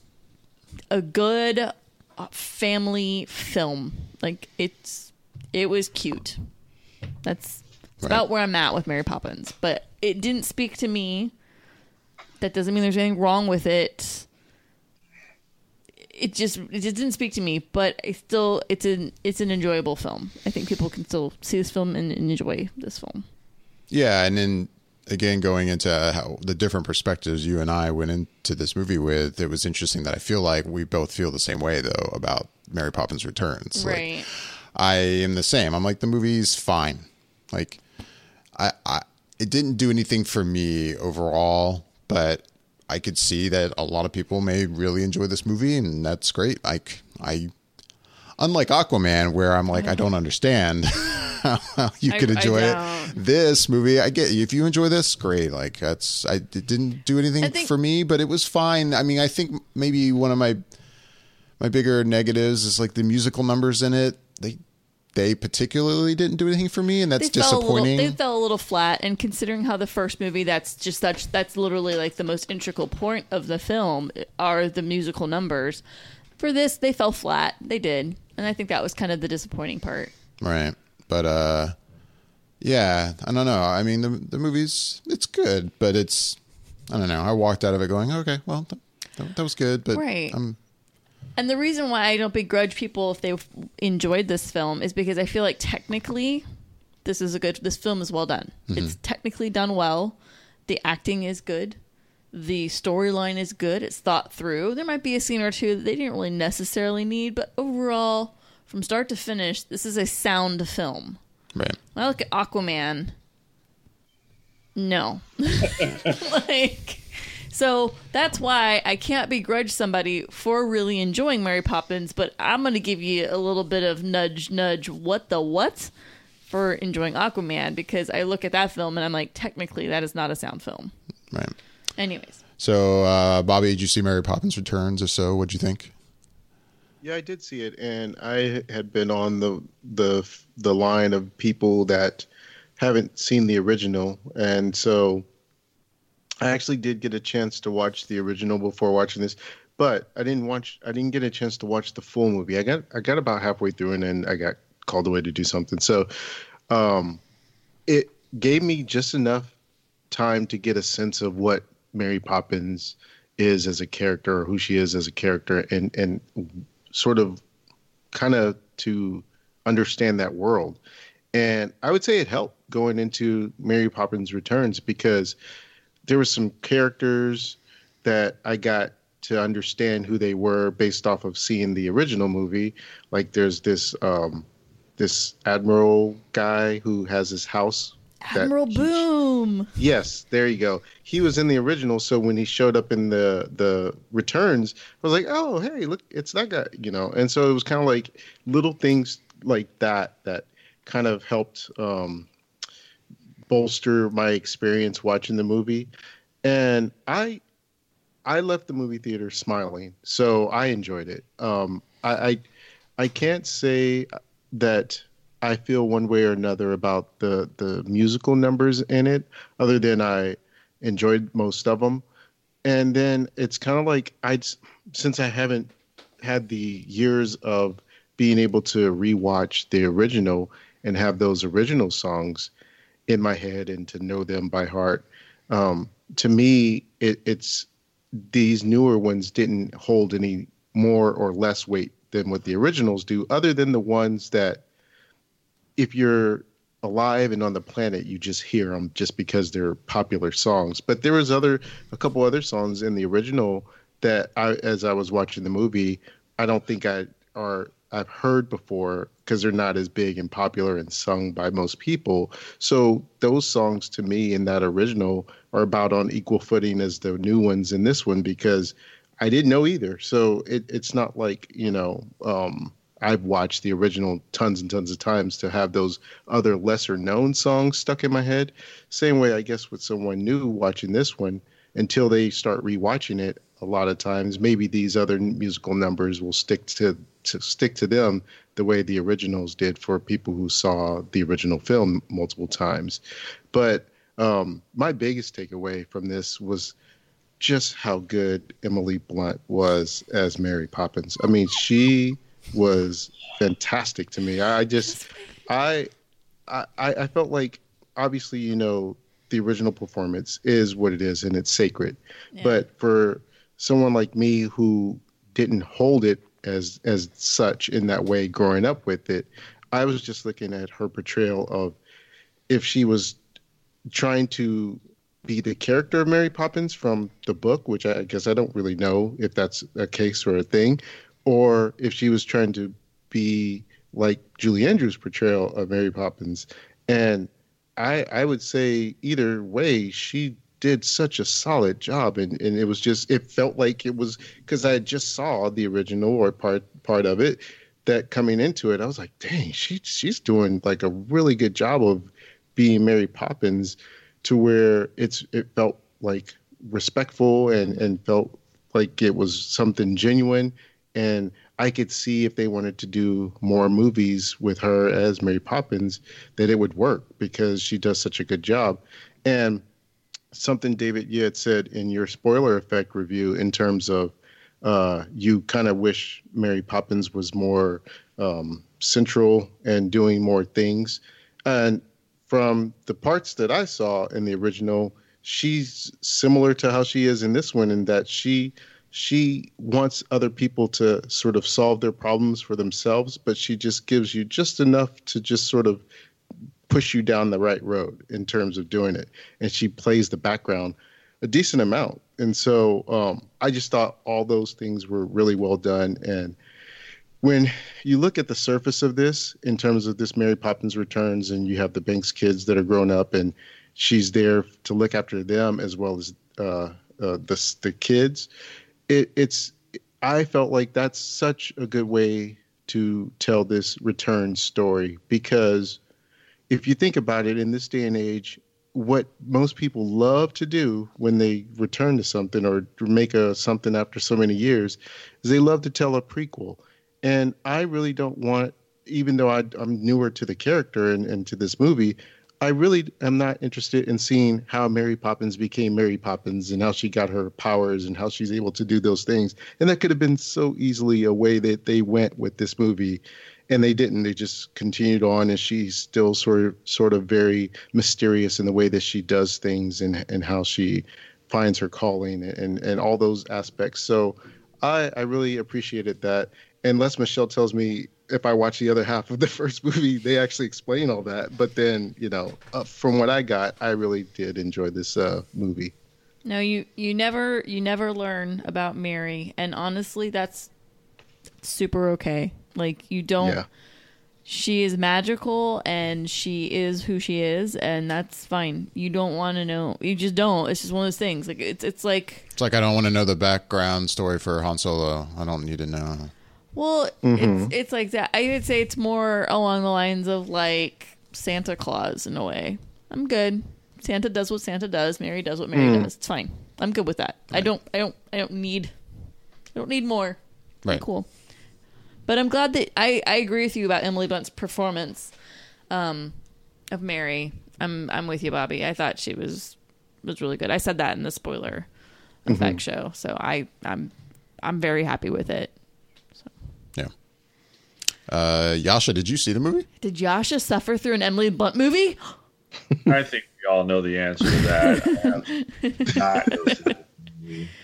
a good uh, family film. Like it's it was cute. That's Right. about where I'm at with Mary Poppins, but it didn't speak to me. That doesn't mean there's anything wrong with it it just it just didn't speak to me, but I still it's an it's an enjoyable film. I think people can still see this film and enjoy this film. Yeah, and then again, going into how the different perspectives you and I went into this movie with, it was interesting that I feel like we both feel the same way though about Mary Poppins Returns. Like, Right. I am the same. I'm like the movie's fine. Like I, I it didn't do anything for me overall, but I could see that a lot of people may really enjoy this movie and that's great. Like I unlike Aquaman, where I'm like, I don't understand <laughs> how you I- could I enjoy it. This movie, I get if you enjoy this, great. Like that's I it didn't do anything think- for me, but it was fine. I mean, I think maybe one of my my bigger negatives is like the musical numbers in it. They they particularly didn't do anything for me, and that's they disappointing. little. They fell a little flat, and considering how the first movie, that's just such. That's literally like the most integral point of the film are the musical numbers. For this, they fell flat. They did, and I think that was kind of the disappointing part. Right. But uh yeah, I don't know. I mean the the movie's it's good, but it's I don't know. I walked out of it going, "Okay, well, th- that, that was good, but Right. I'm And the reason why I don't begrudge people if they enjoyed this film is because I feel like technically this is a good this film is well done. Mm-hmm. It's technically done well. The acting is good. The storyline is good. It's thought through. There might be a scene or two that they didn't really necessarily need, but overall, from start to finish, this is a sound film. right. When I look at Aquaman, no. <laughs> <laughs> like, so that's why I can't begrudge somebody for really enjoying Mary Poppins, but I'm going to give you a little bit of nudge, nudge, what the what for enjoying Aquaman because I look at that film and I'm like, technically, that is not a sound film. Right. Anyways, So, uh Bobby, did you see Mary Poppins Returns? If so, what'd you think? Yeah, I did see it, and I had been on the the the line of people that haven't seen the original, and so I actually did get a chance to watch the original before watching this, but I didn't watch. I didn't get a chance to watch the full movie. I got I got about halfway through, and then I got called away to do something. So, um, it gave me just enough time to get a sense of what Mary Poppins is as a character or who she is as a character and and sort of kind of to understand that world. And I would say it helped going into Mary Poppins Returns because there were some characters that I got to understand who they were based off of seeing the original movie. Like there's this um this admiral guy who has his house that Admiral he- Boom. Yes, there you go. He was in the original, so when he showed up in the the returns, I was like, "Oh, hey, look, it's that guy," you know. And so it was kind of like little things like that that kind of helped um, bolster my experience watching the movie. And I I left the movie theater smiling, so I enjoyed it. Um, I, I I can't say that I feel one way or another about the the musical numbers in it, other than I enjoyed most of them. And then it's kind of like I, since I haven't had the years of being able to rewatch the original and have those original songs in my head and to know them by heart. Um, to me, it, it's these newer ones didn't hold any more or less weight than what the originals do, other than the ones that if you're alive and on the planet, you just hear them just because they're popular songs. But there was other a couple other songs in the original that I, as I was watching the movie, I don't think I are I've heard before because they're not as big and popular and sung by most people. So those songs to me in that original are about on equal footing as the new ones in this one because I didn't know either. So it, it's not like you know um, I've watched the original tons and tons of times to have those other lesser known songs stuck in my head. Same way, I guess, with someone new watching this one, until they start rewatching it, a lot of times maybe these other musical numbers will stick to, to stick to them the way the originals did for people who saw the original film multiple times. But um, my biggest takeaway from this was just how good Emily Blunt was as Mary Poppins. I mean, she was fantastic to me. I just, I, I, I felt like obviously, you know, the original performance is what it is and it's sacred. Yeah. But for someone like me who didn't hold it as as such in that way growing up with it, I was just looking at her portrayal of if she was trying to be the character of Mary Poppins from the book, which I guess I don't really know if that's a case or a thing, or if she was trying to be like Julie Andrews' portrayal of Mary Poppins. And I I would say either way, she did such a solid job and, and it was just it felt like it was because I just saw the original or part part of it that coming into it, I was like, dang, she she's doing like a really good job of being Mary Poppins to where it's it felt like respectful and and felt like it was something genuine and I could see if they wanted to do more movies with her as Mary Poppins that it would work because she does such a good job. And something David had said in your spoiler effect review in terms of uh, you kind of wish Mary Poppins was more um, central and doing more things. And from the parts that I saw in the original, she's similar to how she is in this one in that she she wants other people to sort of solve their problems for themselves, but she just gives you just enough to just sort of push you down the right road in terms of doing it. And she plays the background a decent amount. And so um, I just thought all those things were really well done. And when you look at the surface of this, in terms of this Mary Poppins Returns, and you have the Banks kids that are grown up, and she's there to look after them as well as uh, uh, the the kids. It, it's I felt like that's such a good way to tell this return story because if you think about it in this day and age, what most people love to do when they return to something or make a something after so many years is they love to tell a prequel. And I really don't want, even though I, am newer to the character and, and to this movie, I really am not interested in seeing how Mary Poppins became Mary Poppins and how she got her powers and how she's able to do those things. And that could have been so easily a way that they went with this movie and they didn't. They just continued on, and she's still sort of sort of very mysterious in the way that she does things and and how she finds her calling and and all those aspects. So I I really appreciated that. Unless Michelle tells me if I watch the other half of the <laughs> first movie, they actually explain all that. But then you know, uh, from what I got, I really did enjoy this uh, movie. No, you you never you never learn about Mary, and honestly, that's super okay. Like you don't. Yeah. She is magical and she is who she is, and that's fine. You don't want to know. You just don't. It's just one of those things. Like it's it's like it's like I don't want to know the background story for Han Solo. I don't need to know. Well, mm-hmm. it's it's like that. I would say it's more along the lines of like Santa Claus in a way. I'm good. Santa does what Santa does. Mary does what Mary mm. does. It's fine. I'm good with that. Right. I don't. I don't. I don't need. I don't need more. Right. I'm cool. But I'm glad that I, I agree with you about Emily Blunt's performance um, of Mary. I'm I'm with you, Bobby. I thought she was was really good. I said that in the spoiler effect mm-hmm. show, so I I'm I'm very happy with it. So. Yeah. Uh, Yasha, did you see the movie? Did Yasha suffer through an Emily Blunt movie? <laughs> I think we all know the answer to that. <laughs>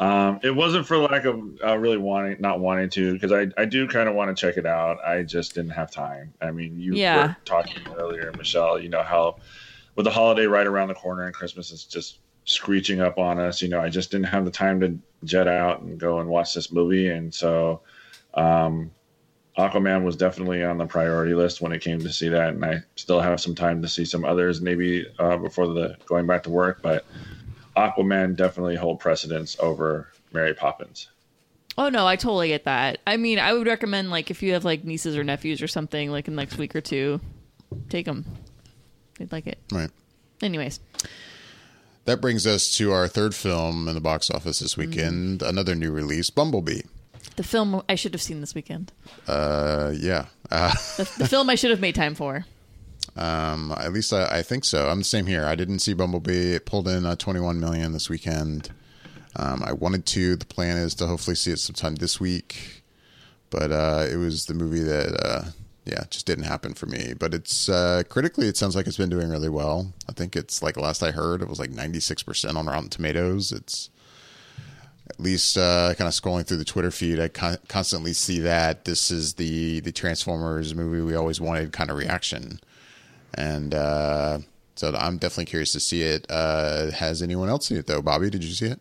Um, it wasn't for lack of uh, really wanting, not wanting to, because I, I do kind of want to check it out. I just didn't have time. I mean, you yeah. were talking earlier, Michelle, you know, how with the holiday right around the corner and Christmas is just screeching up on us, you know, I just didn't have the time to jet out and go and watch this movie. And so, um, Aquaman was definitely on the priority list when it came to see that. And I still have some time to see some others maybe uh, before the going back to work, but Aquaman definitely hold precedence over Mary Poppins. Oh no, I totally get that. I mean, I would recommend like if you have like nieces or nephews or something like in the next week or two, take them. They'd like it. Right. Anyways. That brings us to our third film in the box office this weekend. Mm-hmm. Another new release, Bumblebee. The film I should have seen this weekend. Uh, yeah. Uh, the, the film I should have made time for. Um, at least I, I, think so. I'm the same here. I didn't see Bumblebee. It pulled in uh, 21 million this weekend. Um, I wanted to. The plan is to hopefully see it sometime this week, but uh, it was the movie that uh, yeah just didn't happen for me. But it's uh, critically, it sounds like it's been doing really well. I think it's like last I heard, it was like 96 percent on Rotten Tomatoes. It's at least uh, kind of scrolling through the Twitter feed, I con- constantly see that this is the the Transformers movie we always wanted kind of reaction and uh, so I'm definitely curious to see it. Uh, has anyone else seen it though? Bobby, did you see it?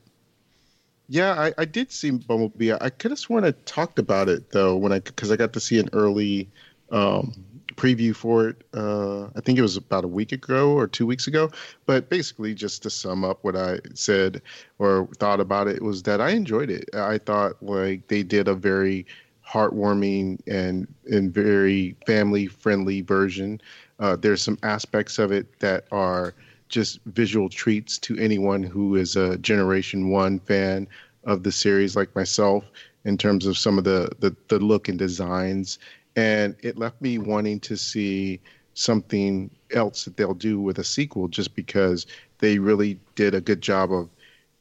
Yeah, I, I did see Bumblebee. I could have sworn I talked about it though when I because I got to see an early um, preview for it. Uh, I think it was about a week ago or two weeks ago. But basically, just to sum up what I said or thought about it was that I enjoyed it. I thought like they did a very heartwarming and and very family friendly version. Uh, there's some aspects of it that are just visual treats to anyone who is a Generation One fan of the series, like myself, in terms of some of the the, the look and designs. And it left me wanting to see something else that they'll do with a sequel, just because they really did a good job of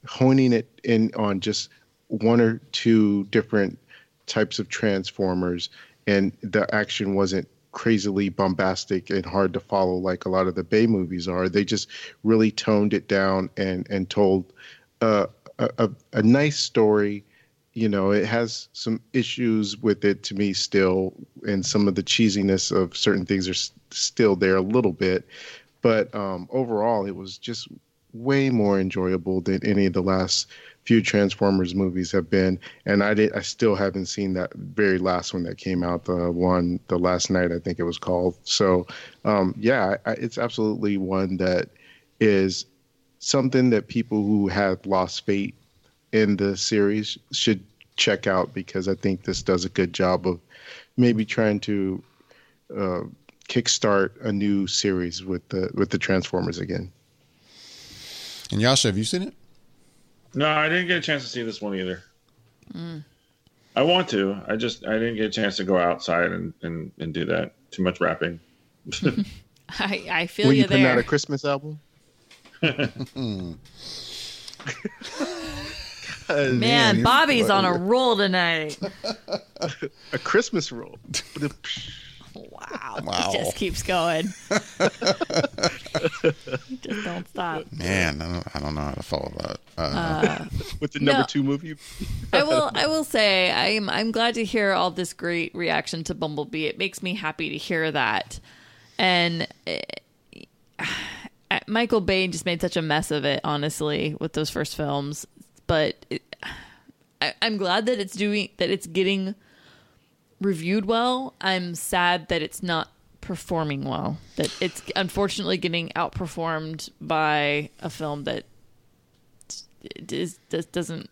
honing it in on just one or two different types of transformers and the action wasn't crazily bombastic and hard to follow like a lot of the Bay movies are. They just really toned it down and and told uh, a, a nice story. You know, it has some issues with it to me still, and some of the cheesiness of certain things are s- still there a little bit. But um, overall, it was just way more enjoyable than any of the last few Transformers movies have been, and I did. I still haven't seen that very last one that came out. The one, the last knight, I think it was called. So, um, yeah, I, it's absolutely one that is something that people who have lost faith in the series should check out because I think this does a good job of maybe trying to uh, kickstart a new series with the with the Transformers again. And Yasha, have you seen it? No, I didn't get a chance to see this one either. I want to. I just I didn't get a chance to go outside and and, and do that. Too much rapping. <laughs> <laughs> I, I feel Were you you putting there. out a Christmas album? <laughs> Man, Bobby's on a roll tonight. a Christmas roll. Wow. Wow. It just keeps going. <laughs> just don't stop. Man, I don't, I don't know how to follow that. Uh, with the number No. two movie. I will I will say I'm I'm glad to hear all this great reaction to Bumblebee. It makes me happy to hear that. And eh, <sighs> Michael Bay just made such a mess of it, honestly, with those first films. But it, I, I'm glad that it's doing that. It's getting reviewed well. I'm sad that it's not performing well. That it's unfortunately getting outperformed by a film that is, doesn't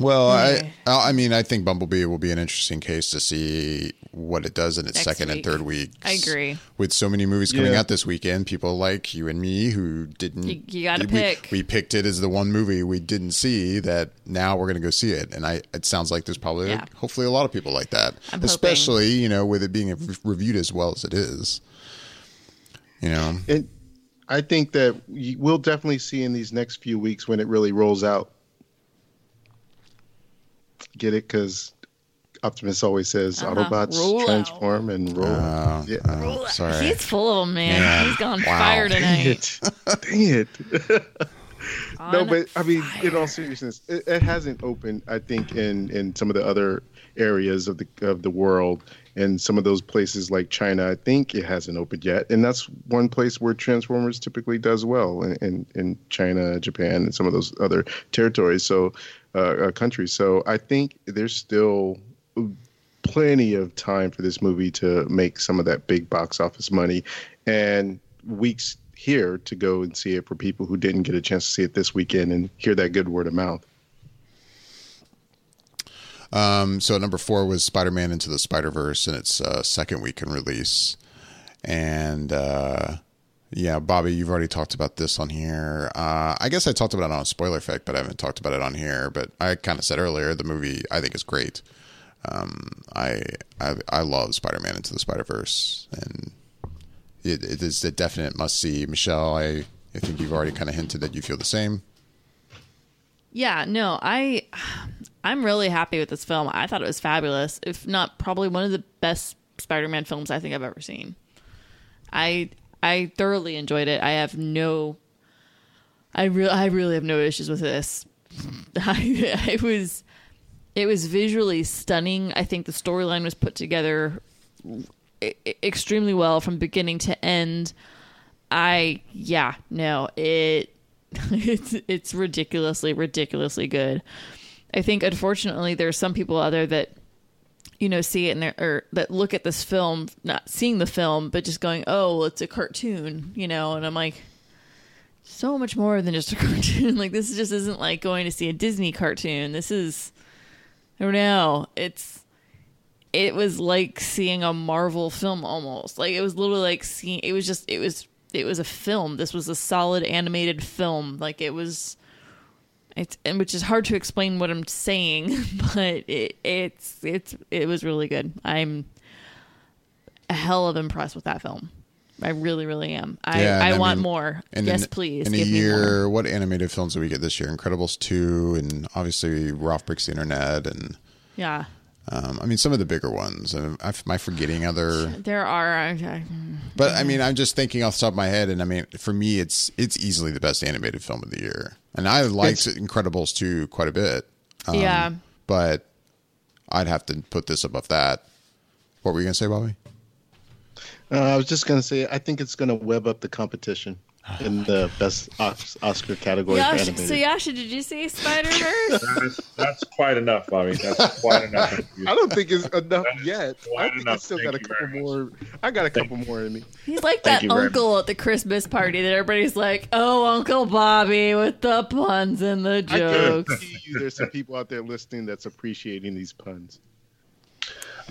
well, Yeah. I I mean, I think Bumblebee will be an interesting case to see what it does in its Next second week. and third weeks. I agree. With so many movies coming Yeah. out this weekend, people like you and me who didn't. You- you gotta pick. We picked it as the one movie we didn't see that now we're going to go see it, and I. It sounds like there's probably Yeah. hopefully a lot of people like that, I'm hoping. especially you know with it being reviewed as well as it is. You know, And I think that we'll definitely see in these next few weeks when it really rolls out. Get it? Because Optimus always says Uh-huh. Autobots Roll out. transform and roll. Oh, yeah. oh, sorry. He's full of them, man. Man. He's gone Wow. fire Dang it! <laughs> Dang it! <laughs> no, but I mean, in all seriousness, it, it hasn't opened. I think in in some of the other areas of the of the world, and some of those places like China, I think it hasn't opened yet. And that's one place where Transformers typically does well in in, in China, Japan, and some of those other territories. So, uh, uh, countries. So I think there's still plenty of time for this movie to make some of that big box office money and weeks here to go and see it for people who didn't get a chance to see it this weekend and hear that good word of mouth. Um, so number four was Spider-Man Into the Spider-Verse in its uh, second week in release, and uh, yeah, Bobby, you've already talked about this on here. Uh, I guess I talked about it on Spoiler Effect, but I haven't talked about it on here. But I kind of said earlier the movie I think is great. Um, I, I I love Spider-Man Into the Spider-Verse, and it, it is a definite must-see. Michelle, I I think you've already kind of hinted that you feel the same. Yeah, no, I <sighs> I'm really happy with this film. I thought it was fabulous. If not probably one of the best Spider-Man films I think I've ever seen. I I thoroughly enjoyed it. I have no I really I really have no issues with this. <laughs> I <laughs> it was it was visually stunning. I think the storyline was put together extremely well from beginning to end. I yeah, no, it <laughs> it's it's ridiculously ridiculously good. I think unfortunately there's some people out there that you know see it and they're or that look at this film not seeing the film but just going, "Oh, well, it's a cartoon," you know, and I'm like so much more than just a <laughs> cartoon. like this just isn't like going to see a Disney cartoon. This is I don't know. It's it was like seeing a Marvel film almost. Like it was literally like seeing. It was just. It was. It was a film. This was a solid animated film. Like it was. It's and which is hard to explain what I'm saying, <laughs> but it, it's it's it was really good. I'm a hell of impressed with that film. I really, really am. I, Yeah, I, I want mean, more. And yes, in, please. In a give me more. year, what animated films do we get this year? Incredibles two, and obviously Ralph Breaks the Internet, and Yeah, um, I mean some of the bigger ones. Um, I, am I forgetting <sighs> other? there are. I, I, But I mean, I'm just thinking off the top of my head, and I mean, for me, it's it's easily the best animated film of the year, and I liked Incredibles two quite a bit. Um, yeah. but I'd have to put this above that. What were you gonna say, Bobby? Uh, I was just gonna say, I think it's gonna web up the competition in the best Oscar category for Yasha, animated. so Yasha, did you see Spider Verse? That's, that's quite enough, Bobby. That's quite enough. <laughs> I don't think it's enough yet. I think enough. I still Thank got a couple very more. I got a Thank- couple more in me. He's like that uncle at the Christmas party that everybody's like, "Oh, Uncle Bobby with the puns and the I jokes." guarantee you, there's some people out there listening that's appreciating these puns.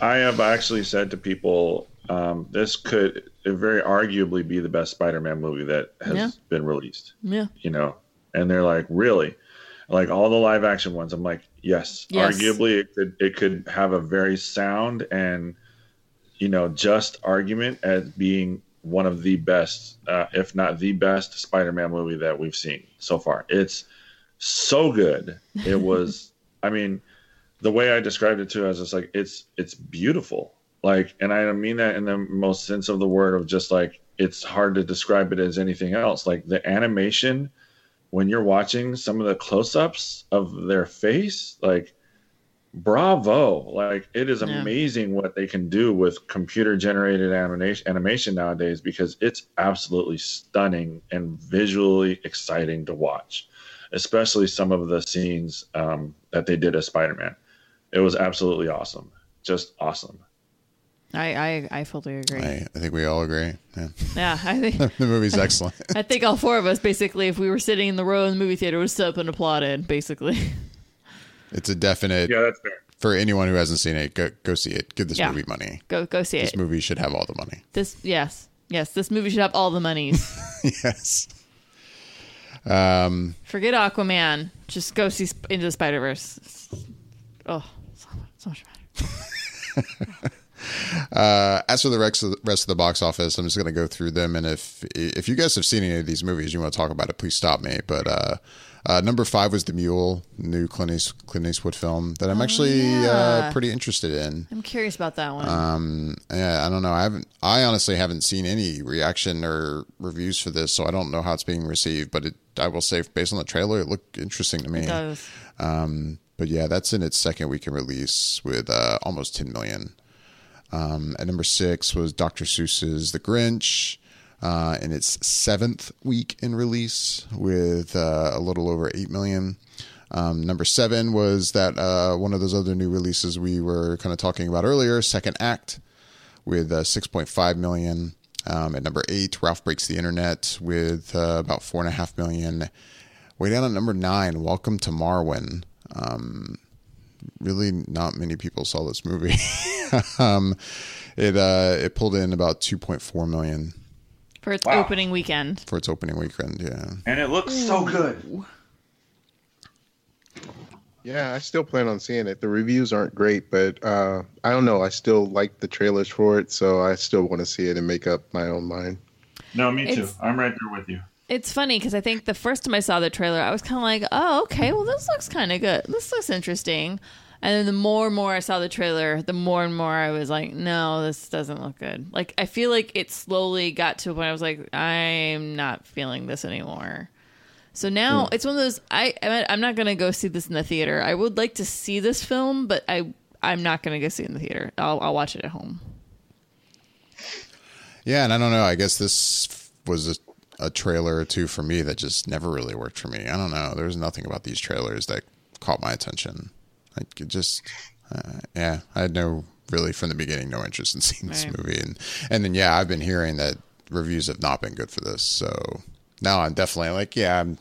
I have actually said to people, um, this could very arguably be the best Spider-Man movie that has Yeah. been released. Yeah, You know, and they're like, really, like all the live action ones. I'm like, yes, Yes. arguably it could it could have a very sound and you know just argument as being one of the best, uh, if not the best, Spider-Man movie that we've seen so far. It's so good. It <laughs> was. I mean, the way I described it to, I was just like, it's it's beautiful. Like, and I mean that in the most sense of the word of just like it's hard to describe it as anything else. Like the animation when you're watching some of the close-ups of their face, like bravo like it is Yeah. amazing what they can do with computer generated animation animation nowadays because it's absolutely stunning and visually exciting to watch especially some of the scenes um, that they did as spider-man it was absolutely awesome just awesome I I, I fully agree. I, I think we all agree. Yeah. Yeah, I think <laughs> the movie's excellent. <laughs> I think all four of us basically, if we were sitting in the row in the movie theater, would sit up and applauded. Basically, <laughs> It's a definite yeah that's fair for anyone who hasn't seen it. Go, go see it. Give this Yeah. movie money. go go see This it. This movie should have all the money. This yes yes this movie should have all the monies. yes. Um, Forget Aquaman. Just go see Sp- Into the Spider Verse. Oh, so, so much better. Uh, as for the rest of the, rest of the box office, I'm just going to go through them, and if if you guys have seen any of these movies, you want to talk about it, please stop me. But uh, uh, number five was The Mule, new Clint, East, Clint Eastwood film that I'm actually Oh, yeah. uh, pretty interested in. I'm curious about that one. Um, yeah, I don't know. I haven't. I honestly haven't seen any reaction or reviews for this, so I don't know how it's being received. But it, I will say, based on the trailer, it looked interesting to me. it does. Um, but yeah, that's in its second week in release with uh, almost 10 million. Um, at number six was Dr. Seuss's The Grinch uh, in its seventh week in release with uh, a little over 8 million. Um, number seven was that uh, one of those other new releases we were kind of talking about earlier, Second Act, with uh, 6.5 million. Um, at number eight, Ralph Breaks the Internet with uh, about 4.5 million. Way down at number nine, Welcome to Marwen. Um, really, not many people saw this movie. <laughs> um, it uh, it pulled in about 2.4 million For its Wow. opening weekend. for its opening weekend. Yeah, and it looks so good Yeah, I still plan on seeing it. The reviews aren't great, but uh, I don't know. I still like the trailers for it, so I still want to see it and make up my own mind. no me too i'm right there with you It's funny because I think the first time I saw the trailer, I was kind of like, oh, okay, well, this looks kind of good. This looks interesting. And then the more and more I saw the trailer, the more and more I was like, no, this doesn't look good. Like, I feel like it slowly got to a point I was like, I'm not feeling this anymore. So now hmm. it's one of those. I I'm- I'm not gonna go see this in the theater. I would like to see this film, but I I'm not gonna go see it in the theater. I'll I'll watch it at home. yeah, and I don't know. I guess this was a, trailer or two for me that just never really worked for me. I don't know. There was nothing about these trailers that caught my attention. I could just, uh, yeah, I had no really from the beginning no interest in <laughs> seeing this Right. movie, and and then yeah, I've been hearing that reviews have not been good for this. So now I'm definitely like, yeah, I'm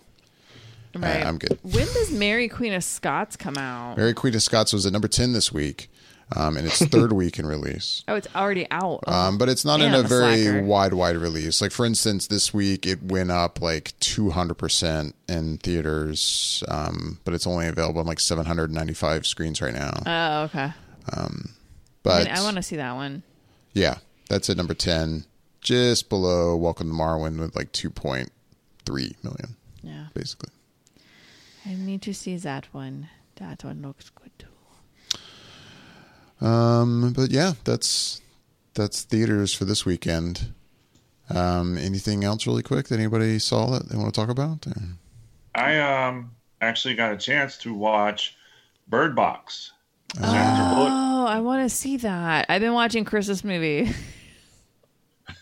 Right. I'm good. When does Mary Queen of Scots come out? Mary Queen of Scots was at number 10 this week. Um, in its third <laughs> week in release. Oh, it's already out. Oh. Um, but it's not in Man, a very slacker. wide, wide release. Like for instance, this week it went up like 200% in theaters, um, but it's only available on like 795 screens right now. oh, okay. But I, mean, I want to see that one. yeah, that's at number 10, just below Welcome to Marwen with like 2.3 million, Yeah, basically. I need to see that one. That one looks. Um, but yeah, that's that's theaters for this weekend. Um, anything else really quick that anybody saw that they want to talk about? Or- I um actually got a chance to watch Bird Box. Sandra Oh, I want to see that. I've been watching Christmas movie.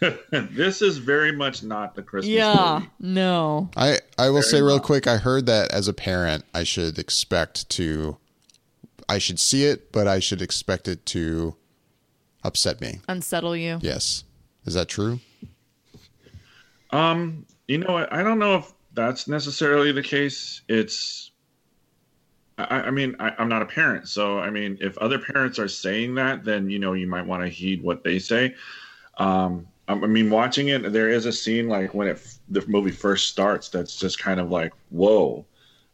<laughs> this is very much not the Christmas yeah, movie. no. I I will Very say real well. quick. I heard that as a parent, I should expect to, I should see it, but I should expect it to upset me. Unsettle you. Yes, is that true? Um, you know? I don't know if that's necessarily the case. It's, I, I mean, I, I'm not a parent, so I mean, if other parents are saying that, then you know you might want to heed what they say. Um, I I mean, watching it, there is a scene like when it the movie first starts that's just kind of like, whoa,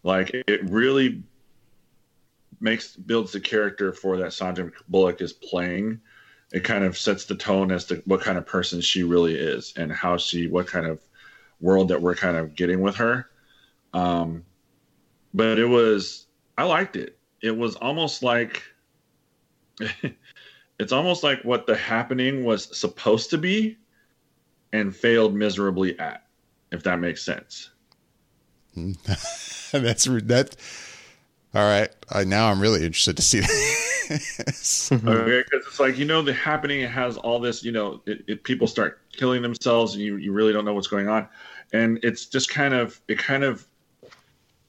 like it really makes builds the character for that Sandra Bullock is playing. It kind of sets the tone as to what kind of person she really is and how she, what kind of world that we're kind of getting with her. Um, but it was, I liked it. It was almost like, <laughs> it's almost like what the happening was supposed to be and failed miserably at, if that makes sense. <laughs> That's that. All right, uh, now I'm really interested to see <laughs> this. Okay, because it's like you know the happening has all this you know it, it, people start killing themselves and you, you really don't know what's going on and it's just kind of it kind of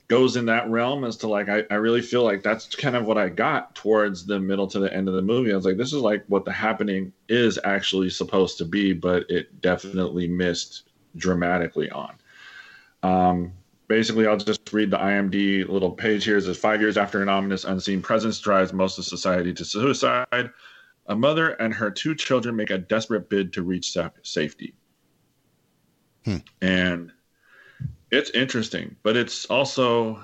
goes in that realm as to like I, I really feel like that's kind of what I got towards the middle to the end of the movie. I was like, this is like what the happening is actually supposed to be, but it definitely missed dramatically on. Um, basically, I'll just read the IMD little page here. It says five years after an ominous unseen presence drives most of society to suicide, a mother and her two children make a desperate bid to reach sa- safety. Hmm. And it's interesting, but it's also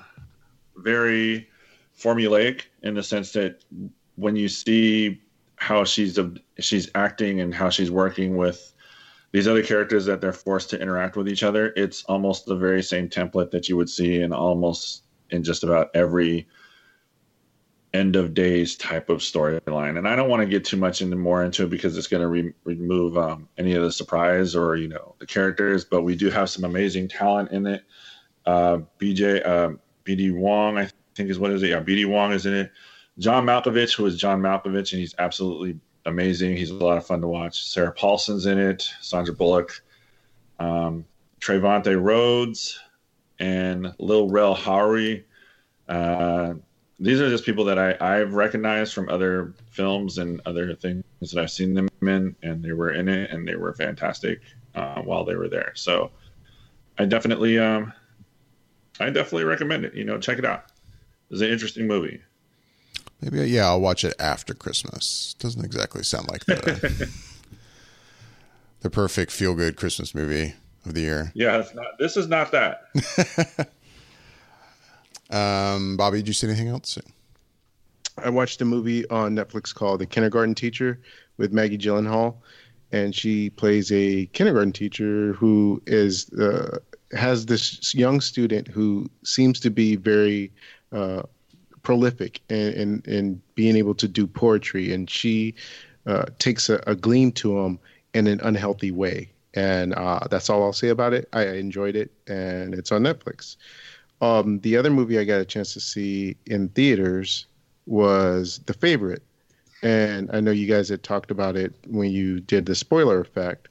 very formulaic in the sense that when you see how she's she's acting and how she's working with these other characters that they're forced to interact with each other, it's almost the very same template that you would see in almost in just about every end of days type of storyline. And I don't want to get too much into more into it because it's going to re- remove um, any of the surprise or you know the characters. But we do have some amazing talent in it. Uh, BJ uh, BD Wong, I think is what is it? Yeah, BD Wong is in it. John Malkovich, who is John Malkovich, and he's absolutely amazing. He's a lot of fun to watch. Sarah Paulson's in it. Sandra Bullock, um, Rhodes, and Lil Rel Howery. Uh, these are just people that I, I've recognized from other films and other things that I've seen them in, and they were in it, and they were fantastic uh, while they were there. So I definitely, um, I definitely recommend it. You know, check it out. It's an interesting movie. Maybe yeah, I'll watch it after Christmas. Doesn't exactly sound like the <laughs> the perfect feel good Christmas movie of the year. Yeah, it's not. This is not that. <laughs> Um, Bobby, did you see anything else? I watched a movie on Netflix called The Kindergarten Teacher with Maggie Gyllenhaal, and she plays a kindergarten teacher who is uh, has this young student who seems to be very uh, prolific in in being able to do poetry, and she uh, takes a, a gleam to him in an unhealthy way. And uh, that's all I'll say about it. I enjoyed it, and it's on Netflix. Um, the other movie I got a chance to see in theaters was The Favorite. And I know you guys had talked about it when you did the spoiler effect.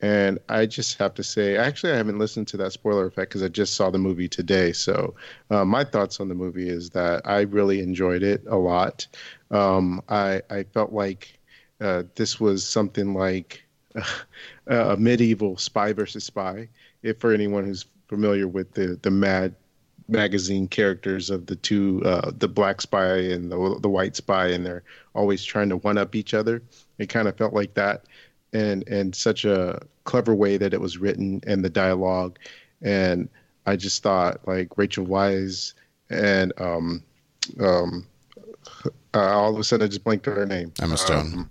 And I just have to say, actually, I haven't listened to that spoiler effect because I just saw the movie today. So, uh, my thoughts on the movie is that I really enjoyed it a lot. Um, I, I felt like uh, this was something like <laughs> a medieval spy versus spy. If for anyone who's familiar with the the Mad magazine characters of the two, uh, the black spy and the the white spy, and they're always trying to one up each other. It kind of felt like that, and and such a clever way that it was written and the dialogue, and I just thought like Rachel Weisz and um um uh, all of a sudden I just blanked on her name. Emma Stone. Um,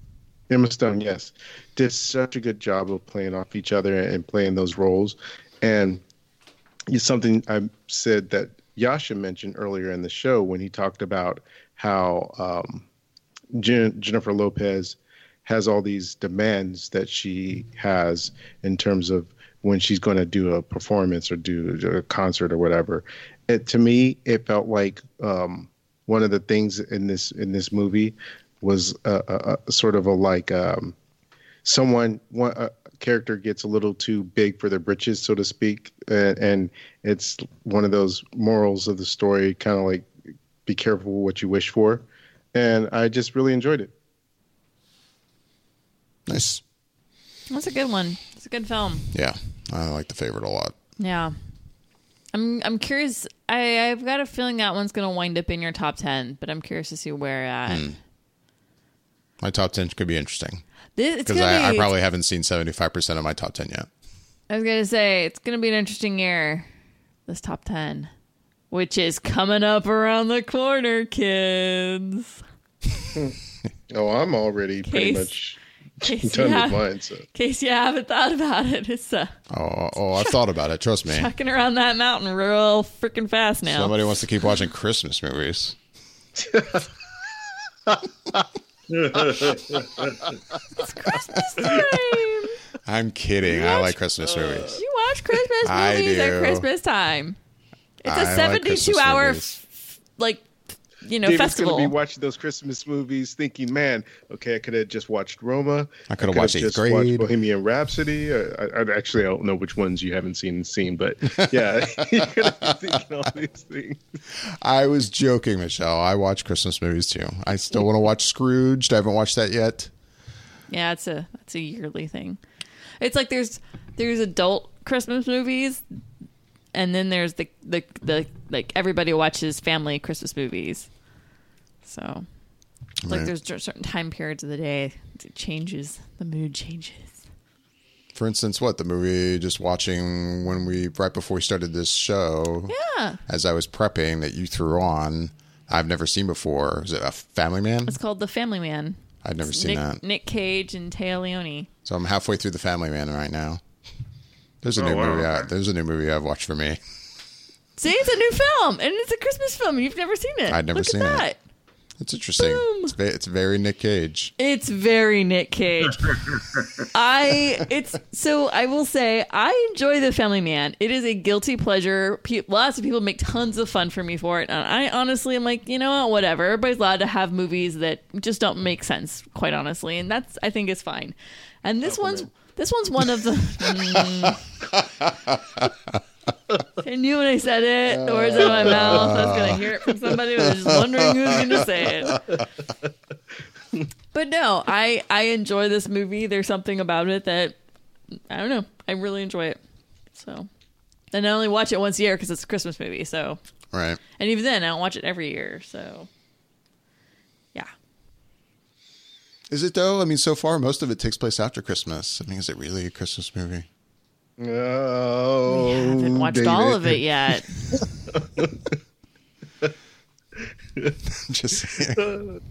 Emma Stone, yes, did such a good job of playing off each other and playing those roles. And it's something I said that Yasha mentioned earlier in the show when he talked about how um, Jen- Jennifer Lopez has all these demands that she has in terms of when she's going to do a performance or do a concert or whatever. It, to me, it felt like um, one of the things in this in this movie was a, a, sort of a like um, someone one a character gets a little too big for their britches, so to speak, and, and it's one of those morals of the story, kind of like be careful what you wish for, and I just really enjoyed it. Nice. That's a good one. It's a good film. Yeah, I like the favorite a lot. Yeah. I'm I'm curious. I I've got a feeling that one's gonna wind up in your top ten, but I'm curious to see where at. Hmm. My top ten could be interesting because gonna I, I probably haven't seen seventy five percent of my top ten yet. I was gonna say it's gonna be an interesting year. This top ten, which is coming up around the corner, kids. <laughs> Oh, I'm already pretty much You, with have, mine. So case you haven't thought about it, it's uh, Oh, oh, I've thought about it. Trust me. chucking around that mountain real freaking fast now. Somebody wants to keep watching Christmas movies. It's Christmas time. I'm kidding. I like Christmas movies. You watch Christmas movies at. Christmas time. It's I a like 72 Christmas hour, f- like, you know, David's festival. gonna be watching those Christmas movies, thinking, "Man, okay, I could have just watched Roma. I coulda coulda watched just Grade. watched Bohemian Rhapsody. I, I, I actually don't know which ones you haven't seen seen, but yeah, <laughs> you're gonna be thinking all these things. I was joking, Michelle. I watch Christmas movies too. I still want to watch Scrooged. I haven't watched that yet. yeah, it's a it's a yearly thing. It's like there's there's adult Christmas movies, and then there's the the the like everybody watches family Christmas movies. So, it's like there's certain time periods of the day it changes. The mood changes. For instance, what the movie just watching when we right before we started this show, Yeah, as I was prepping that you threw on, I've never seen before. Is it a Family Man? it's called The Family Man. I've never seen Nick, that. Nick Cage and Téa Leoni. So I'm halfway through the Family Man right now. There's a Oh, new wow. movie. I, there's a new movie I've watched for me. See, it's a new film, and it's a Christmas film. You've never seen it. I'd never Look seen at it. That. It's interesting. Boom. It's, ve- it's very Nick Cage. It's very Nick Cage. I it's so I will say I enjoy The Family Man. It is a guilty pleasure. Pe- lots of people make tons of fun for me for it, and I honestly am like, you know what, whatever. Everybody's allowed to have movies that just don't make sense, quite honestly, and that's I think is fine. And this one's this one's one of the. <laughs> Mm. <laughs> I knew when I said it, the words out of my uh, mouth. I was gonna hear it from somebody. I was just wondering who's gonna say it. But no, I I enjoy this movie. There's something about it that I don't know. I really enjoy it. So, and I only watch it once a year because it's a Christmas movie. So, Right. and even then, I don't watch it every year. So, yeah. Is it though? I mean, so far most of it takes place after Christmas. I mean, is it really a Christmas movie? Oh, I haven't watched all of it yet. <laughs> Just saying.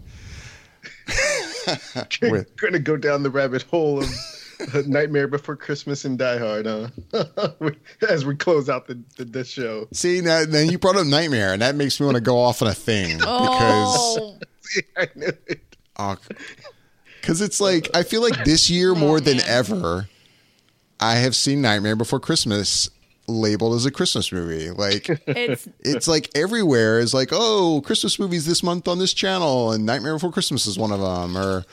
We're gonna go down the rabbit hole of Nightmare Before Christmas and Die Hard, huh? <laughs> As we close out the the, the show. See now, then you brought up Nightmare, and that makes me want to go off on a thing oh. because Oh, I knew it. because it's like I feel like this year oh, more than man. ever, I have seen Nightmare Before Christmas labeled as a Christmas movie. Like <laughs> it's it's like everywhere is like, oh, Christmas movies this month on this channel, and Nightmare Before Christmas is one of them. Or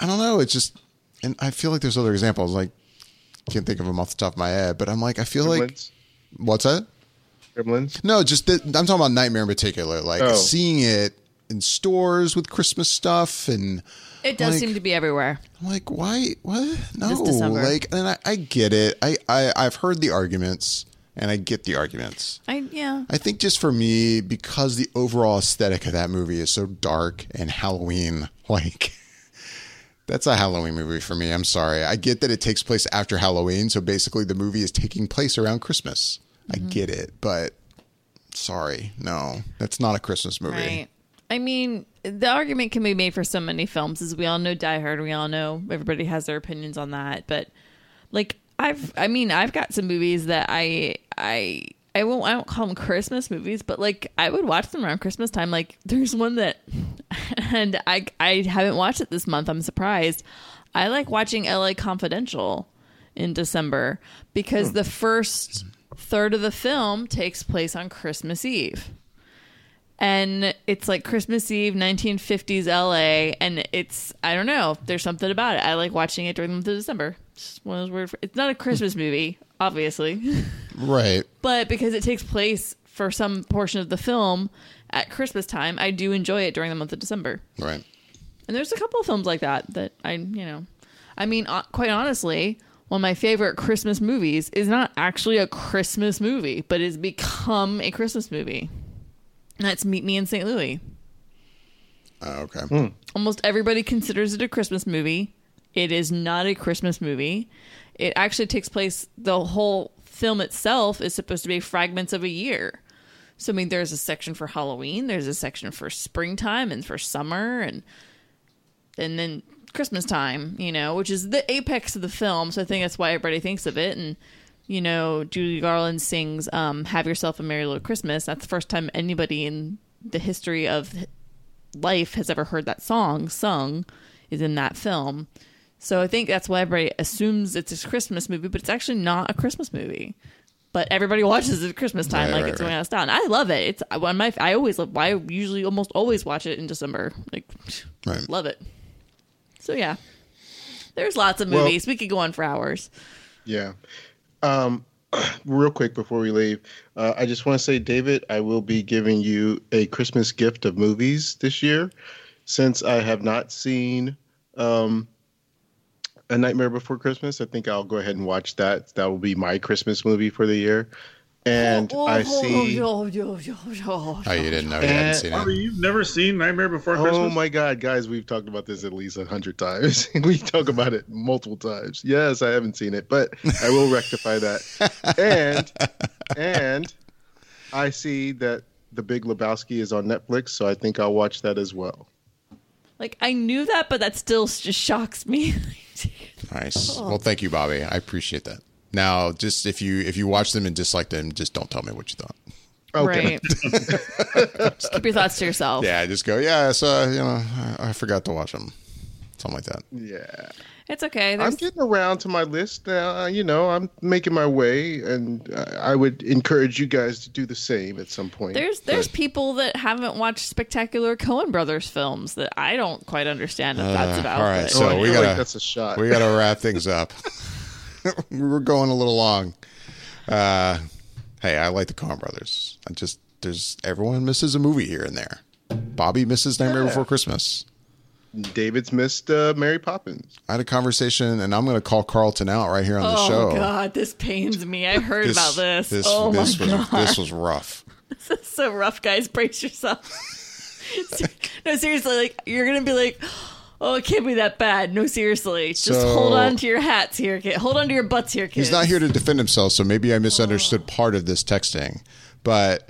I don't know. It's just, and I feel like there's other examples. Like can't think of them off the top of my head, but I'm like, I feel like what's that? Gremlins. No, just that, I'm talking about Nightmare in particular. Like Oh. seeing it in stores with Christmas stuff, and it does Like- seem to be everywhere. I'm like, why? What? No, like, and I, I get it. I, I I've heard the arguments and I get the arguments. I yeah. I think just for me, because the overall aesthetic of that movie is so dark and Halloween <laughs> like. That's a Halloween movie for me. I'm sorry. I get that it takes place after Halloween, so basically the movie is taking place around Christmas. I mm-hmm. get it, but sorry, no, that's not a Christmas movie. Right. I mean, the argument can be made for so many films, as we all know Die Hard. We all know everybody has their opinions on that, but like I've, I mean, I've got some movies that I, I, I won't, I don't call them Christmas movies, but like I would watch them around Christmas time. Like there's one that, <laughs> and I, I haven't watched it this month. I'm surprised. I like watching L.A. Confidential in December because hmm. the first third of the film takes place on Christmas Eve and it's like Christmas Eve, 1950s LA, and it's I don't know. There's something about it. I like watching it during the month of December. It's one of those weird. It's not a Christmas movie, obviously, <laughs> Right. but because it takes place for some portion of the film at Christmas time, I do enjoy it during the month of December. Right. And there's a couple of films like that that I, you know, I mean, uh, quite honestly, one of my favorite Christmas movies is not actually a Christmas movie, but has become a Christmas movie. And that's Meet Me in St. Louis. Uh, okay. Almost everybody considers it a Christmas movie. It is not a Christmas movie. It actually takes place, the whole film itself is supposed to be fragments of a year. So, I mean, there's a section for Halloween, there's a section for springtime and for summer, and and then Christmas time, you know, which is the apex of the film. So I think that's why everybody thinks of it. And, you know, Judy Garland sings um, Have Yourself a Merry Little Christmas. That's the first time anybody in the history of life has ever heard that song sung is in that film. So I think that's why everybody assumes it's a Christmas movie, but it's actually not a Christmas movie. But everybody watches it at Christmas time, Right, like right, it's right. going out of style. And I love it. It's one my. I always love. I usually almost always watch it in December. Like, Right. love it. So yeah, there's lots of Well- movies. we could go on for hours. Yeah. Um, <clears throat> real quick before we leave, uh, I just want to say, David, I will be giving you a Christmas gift of movies this year, since I have not seen um, A Nightmare Before Christmas. I think I'll go ahead and watch that. That will be my Christmas movie for the year. And Oh, I oh, oh see. oh, oh, oh, oh, Oh, you didn't know you hadn't And- seen Bobby, it. you've never seen Nightmare Before oh Christmas? Oh my God, guys, we've talked about this at least a hundred times. <laughs> we talk about it multiple times. Yes, I haven't seen it, but I will rectify that. <laughs> And and I see that The Big Lebowski is on Netflix, so I think I'll watch that as well. Like I knew that, but that still just shocks me. <laughs> Nice. Oh. Well, thank you, Bobby. I appreciate that. Now, just if you if you watch them and dislike them, just don't tell me what you thought. Okay. Right. <laughs> just keep your thoughts to yourself. Yeah, just go. Yeah, so you know, I, I forgot to watch them. Something like that. Yeah. It's okay. I'm getting around to my list now. You know, I'm making my way, and uh, I would encourage you guys to do the same at some point. there's there's But- people that haven't watched spectacular Coen Brothers films that I don't quite understand what that's Uh, about. all right, but- so Oh, we gotta- like that's a shot. We got to wrap things up. <laughs> <laughs> We're going a little long. Uh, hey, I like the Coen Brothers. I just there's everyone misses a movie here and there. Bobby misses Nightmare Yeah. Before Christmas. David's missed uh, Mary Poppins. I had a conversation, and I'm going to call Carlton out right here on the oh show. Oh God, this pains me. I heard about this. oh this my was god, this was rough. <laughs> This is so rough, guys. Brace yourself. <laughs> no, seriously, like you're gonna be like, oh, it can't be that bad. No, seriously, just So- hold on to your hats here, kid. Hold on to your butts here, kids. He's not here to defend himself, so maybe I misunderstood oh. part of this texting. But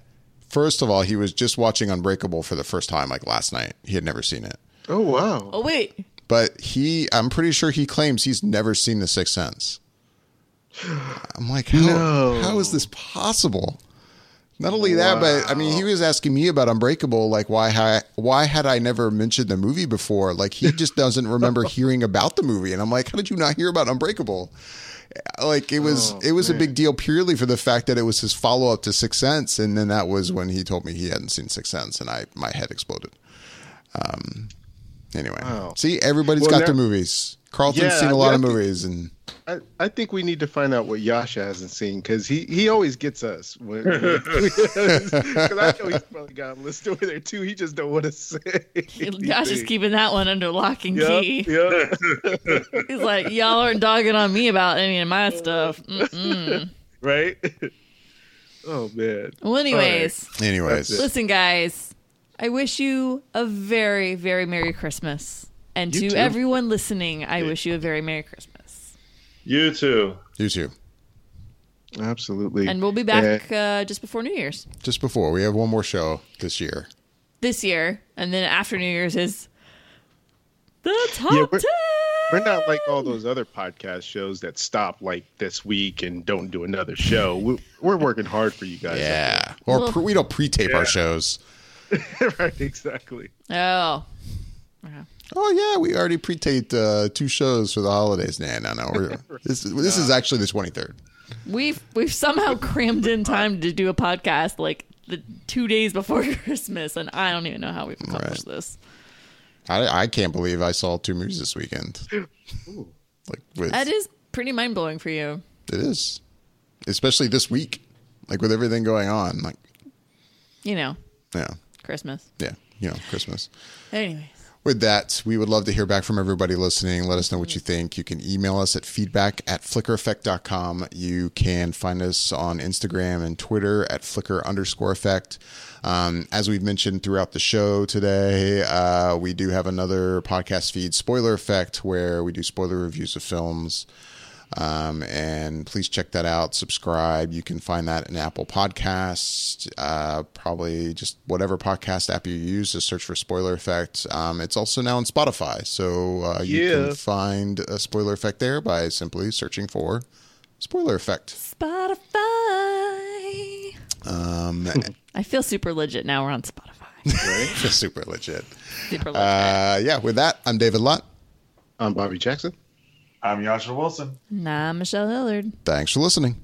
first of all, he was just watching Unbreakable for the first time, like last night. He had never seen it. Oh wow! Oh wait, But he, I'm pretty sure he claims he's never seen The Sixth Sense. <gasps> I'm like, how, No. how is this possible? Not only that, but I mean, he was asking me about Unbreakable, like why why had I never mentioned the movie before? Like he just doesn't remember <laughs> hearing about the movie, and I'm like, how did you not hear about Unbreakable? Like it was Oh, it was a big deal purely for the fact that it was his follow up to Sixth Sense, and then that was when he told me he hadn't seen Sixth Sense, and I my head exploded. Um. Anyway, Wow. see, everybody's Well, got their movies. Carlton's Yeah, seen a lot mean, of movies, and I, I think we need to find out what Yasha hasn't seen because he, he always gets us. Because <laughs> <laughs> I know he's probably got a list over there too. He just don't want to say. Josh is keeping that one under lock and Yep, key. yep. <laughs> He's like, y'all aren't dogging on me about any of my stuff. Mm-mm. right. Oh man. Well, anyways, Anyways, listen, guys. I wish you a very, very Merry Christmas. And You to too. everyone listening, I wish you a very Merry Christmas. You too. you too. Absolutely. And we'll be back uh, just before New Year's Just before we have one more show this year. this year. And then after New Year's is the top Yeah, we're- 10. We're not like all those other podcast shows that stop like this week and don't do another show. We- We're working hard for you guys. Yeah, or Well- pre- we don't pre-tape Yeah. our shows. <laughs> right, exactly. Oh. Oh yeah, we already pre-taped uh, two shows for the holidays. Nah, no, no. We're, <laughs> this this is actually the twenty third. We've we've somehow crammed in time to do a podcast like the two days before <laughs> Christmas, and I don't even know how we've accomplished this. I I can't believe I saw two movies this weekend. <gasps> Like with, That is pretty mind blowing for you. it is, especially this week, like with everything going on. Like You know, yeah, Christmas. yeah, you know, Christmas. Anyways, With that, we would love to hear back from everybody listening. Let us know what you think. You can email us at feedback at flickereffect.com. You can find us on Instagram and Twitter at flicker underscore effect. Um, as we've mentioned throughout the show today, uh, we do have another podcast feed, Spoiler Effect, where we do spoiler reviews of films. Um, and please check that out. Subscribe. You can find that in Apple Podcasts, uh, probably just whatever podcast app you use. to search for Spoiler Effect. Um, it's also now on Spotify, so uh, you Yeah. can find a Spoiler Effect there by simply searching for Spoiler Effect. Spotify. Um, <laughs> <laughs> I feel super legit now. We're on Spotify. <laughs> super legit. Super legit. Uh, yeah, with that, I'm David Lott. I'm Bobby Jackson. I'm Yasha Wilson. And I'm Michelle Hillard. Thanks for listening.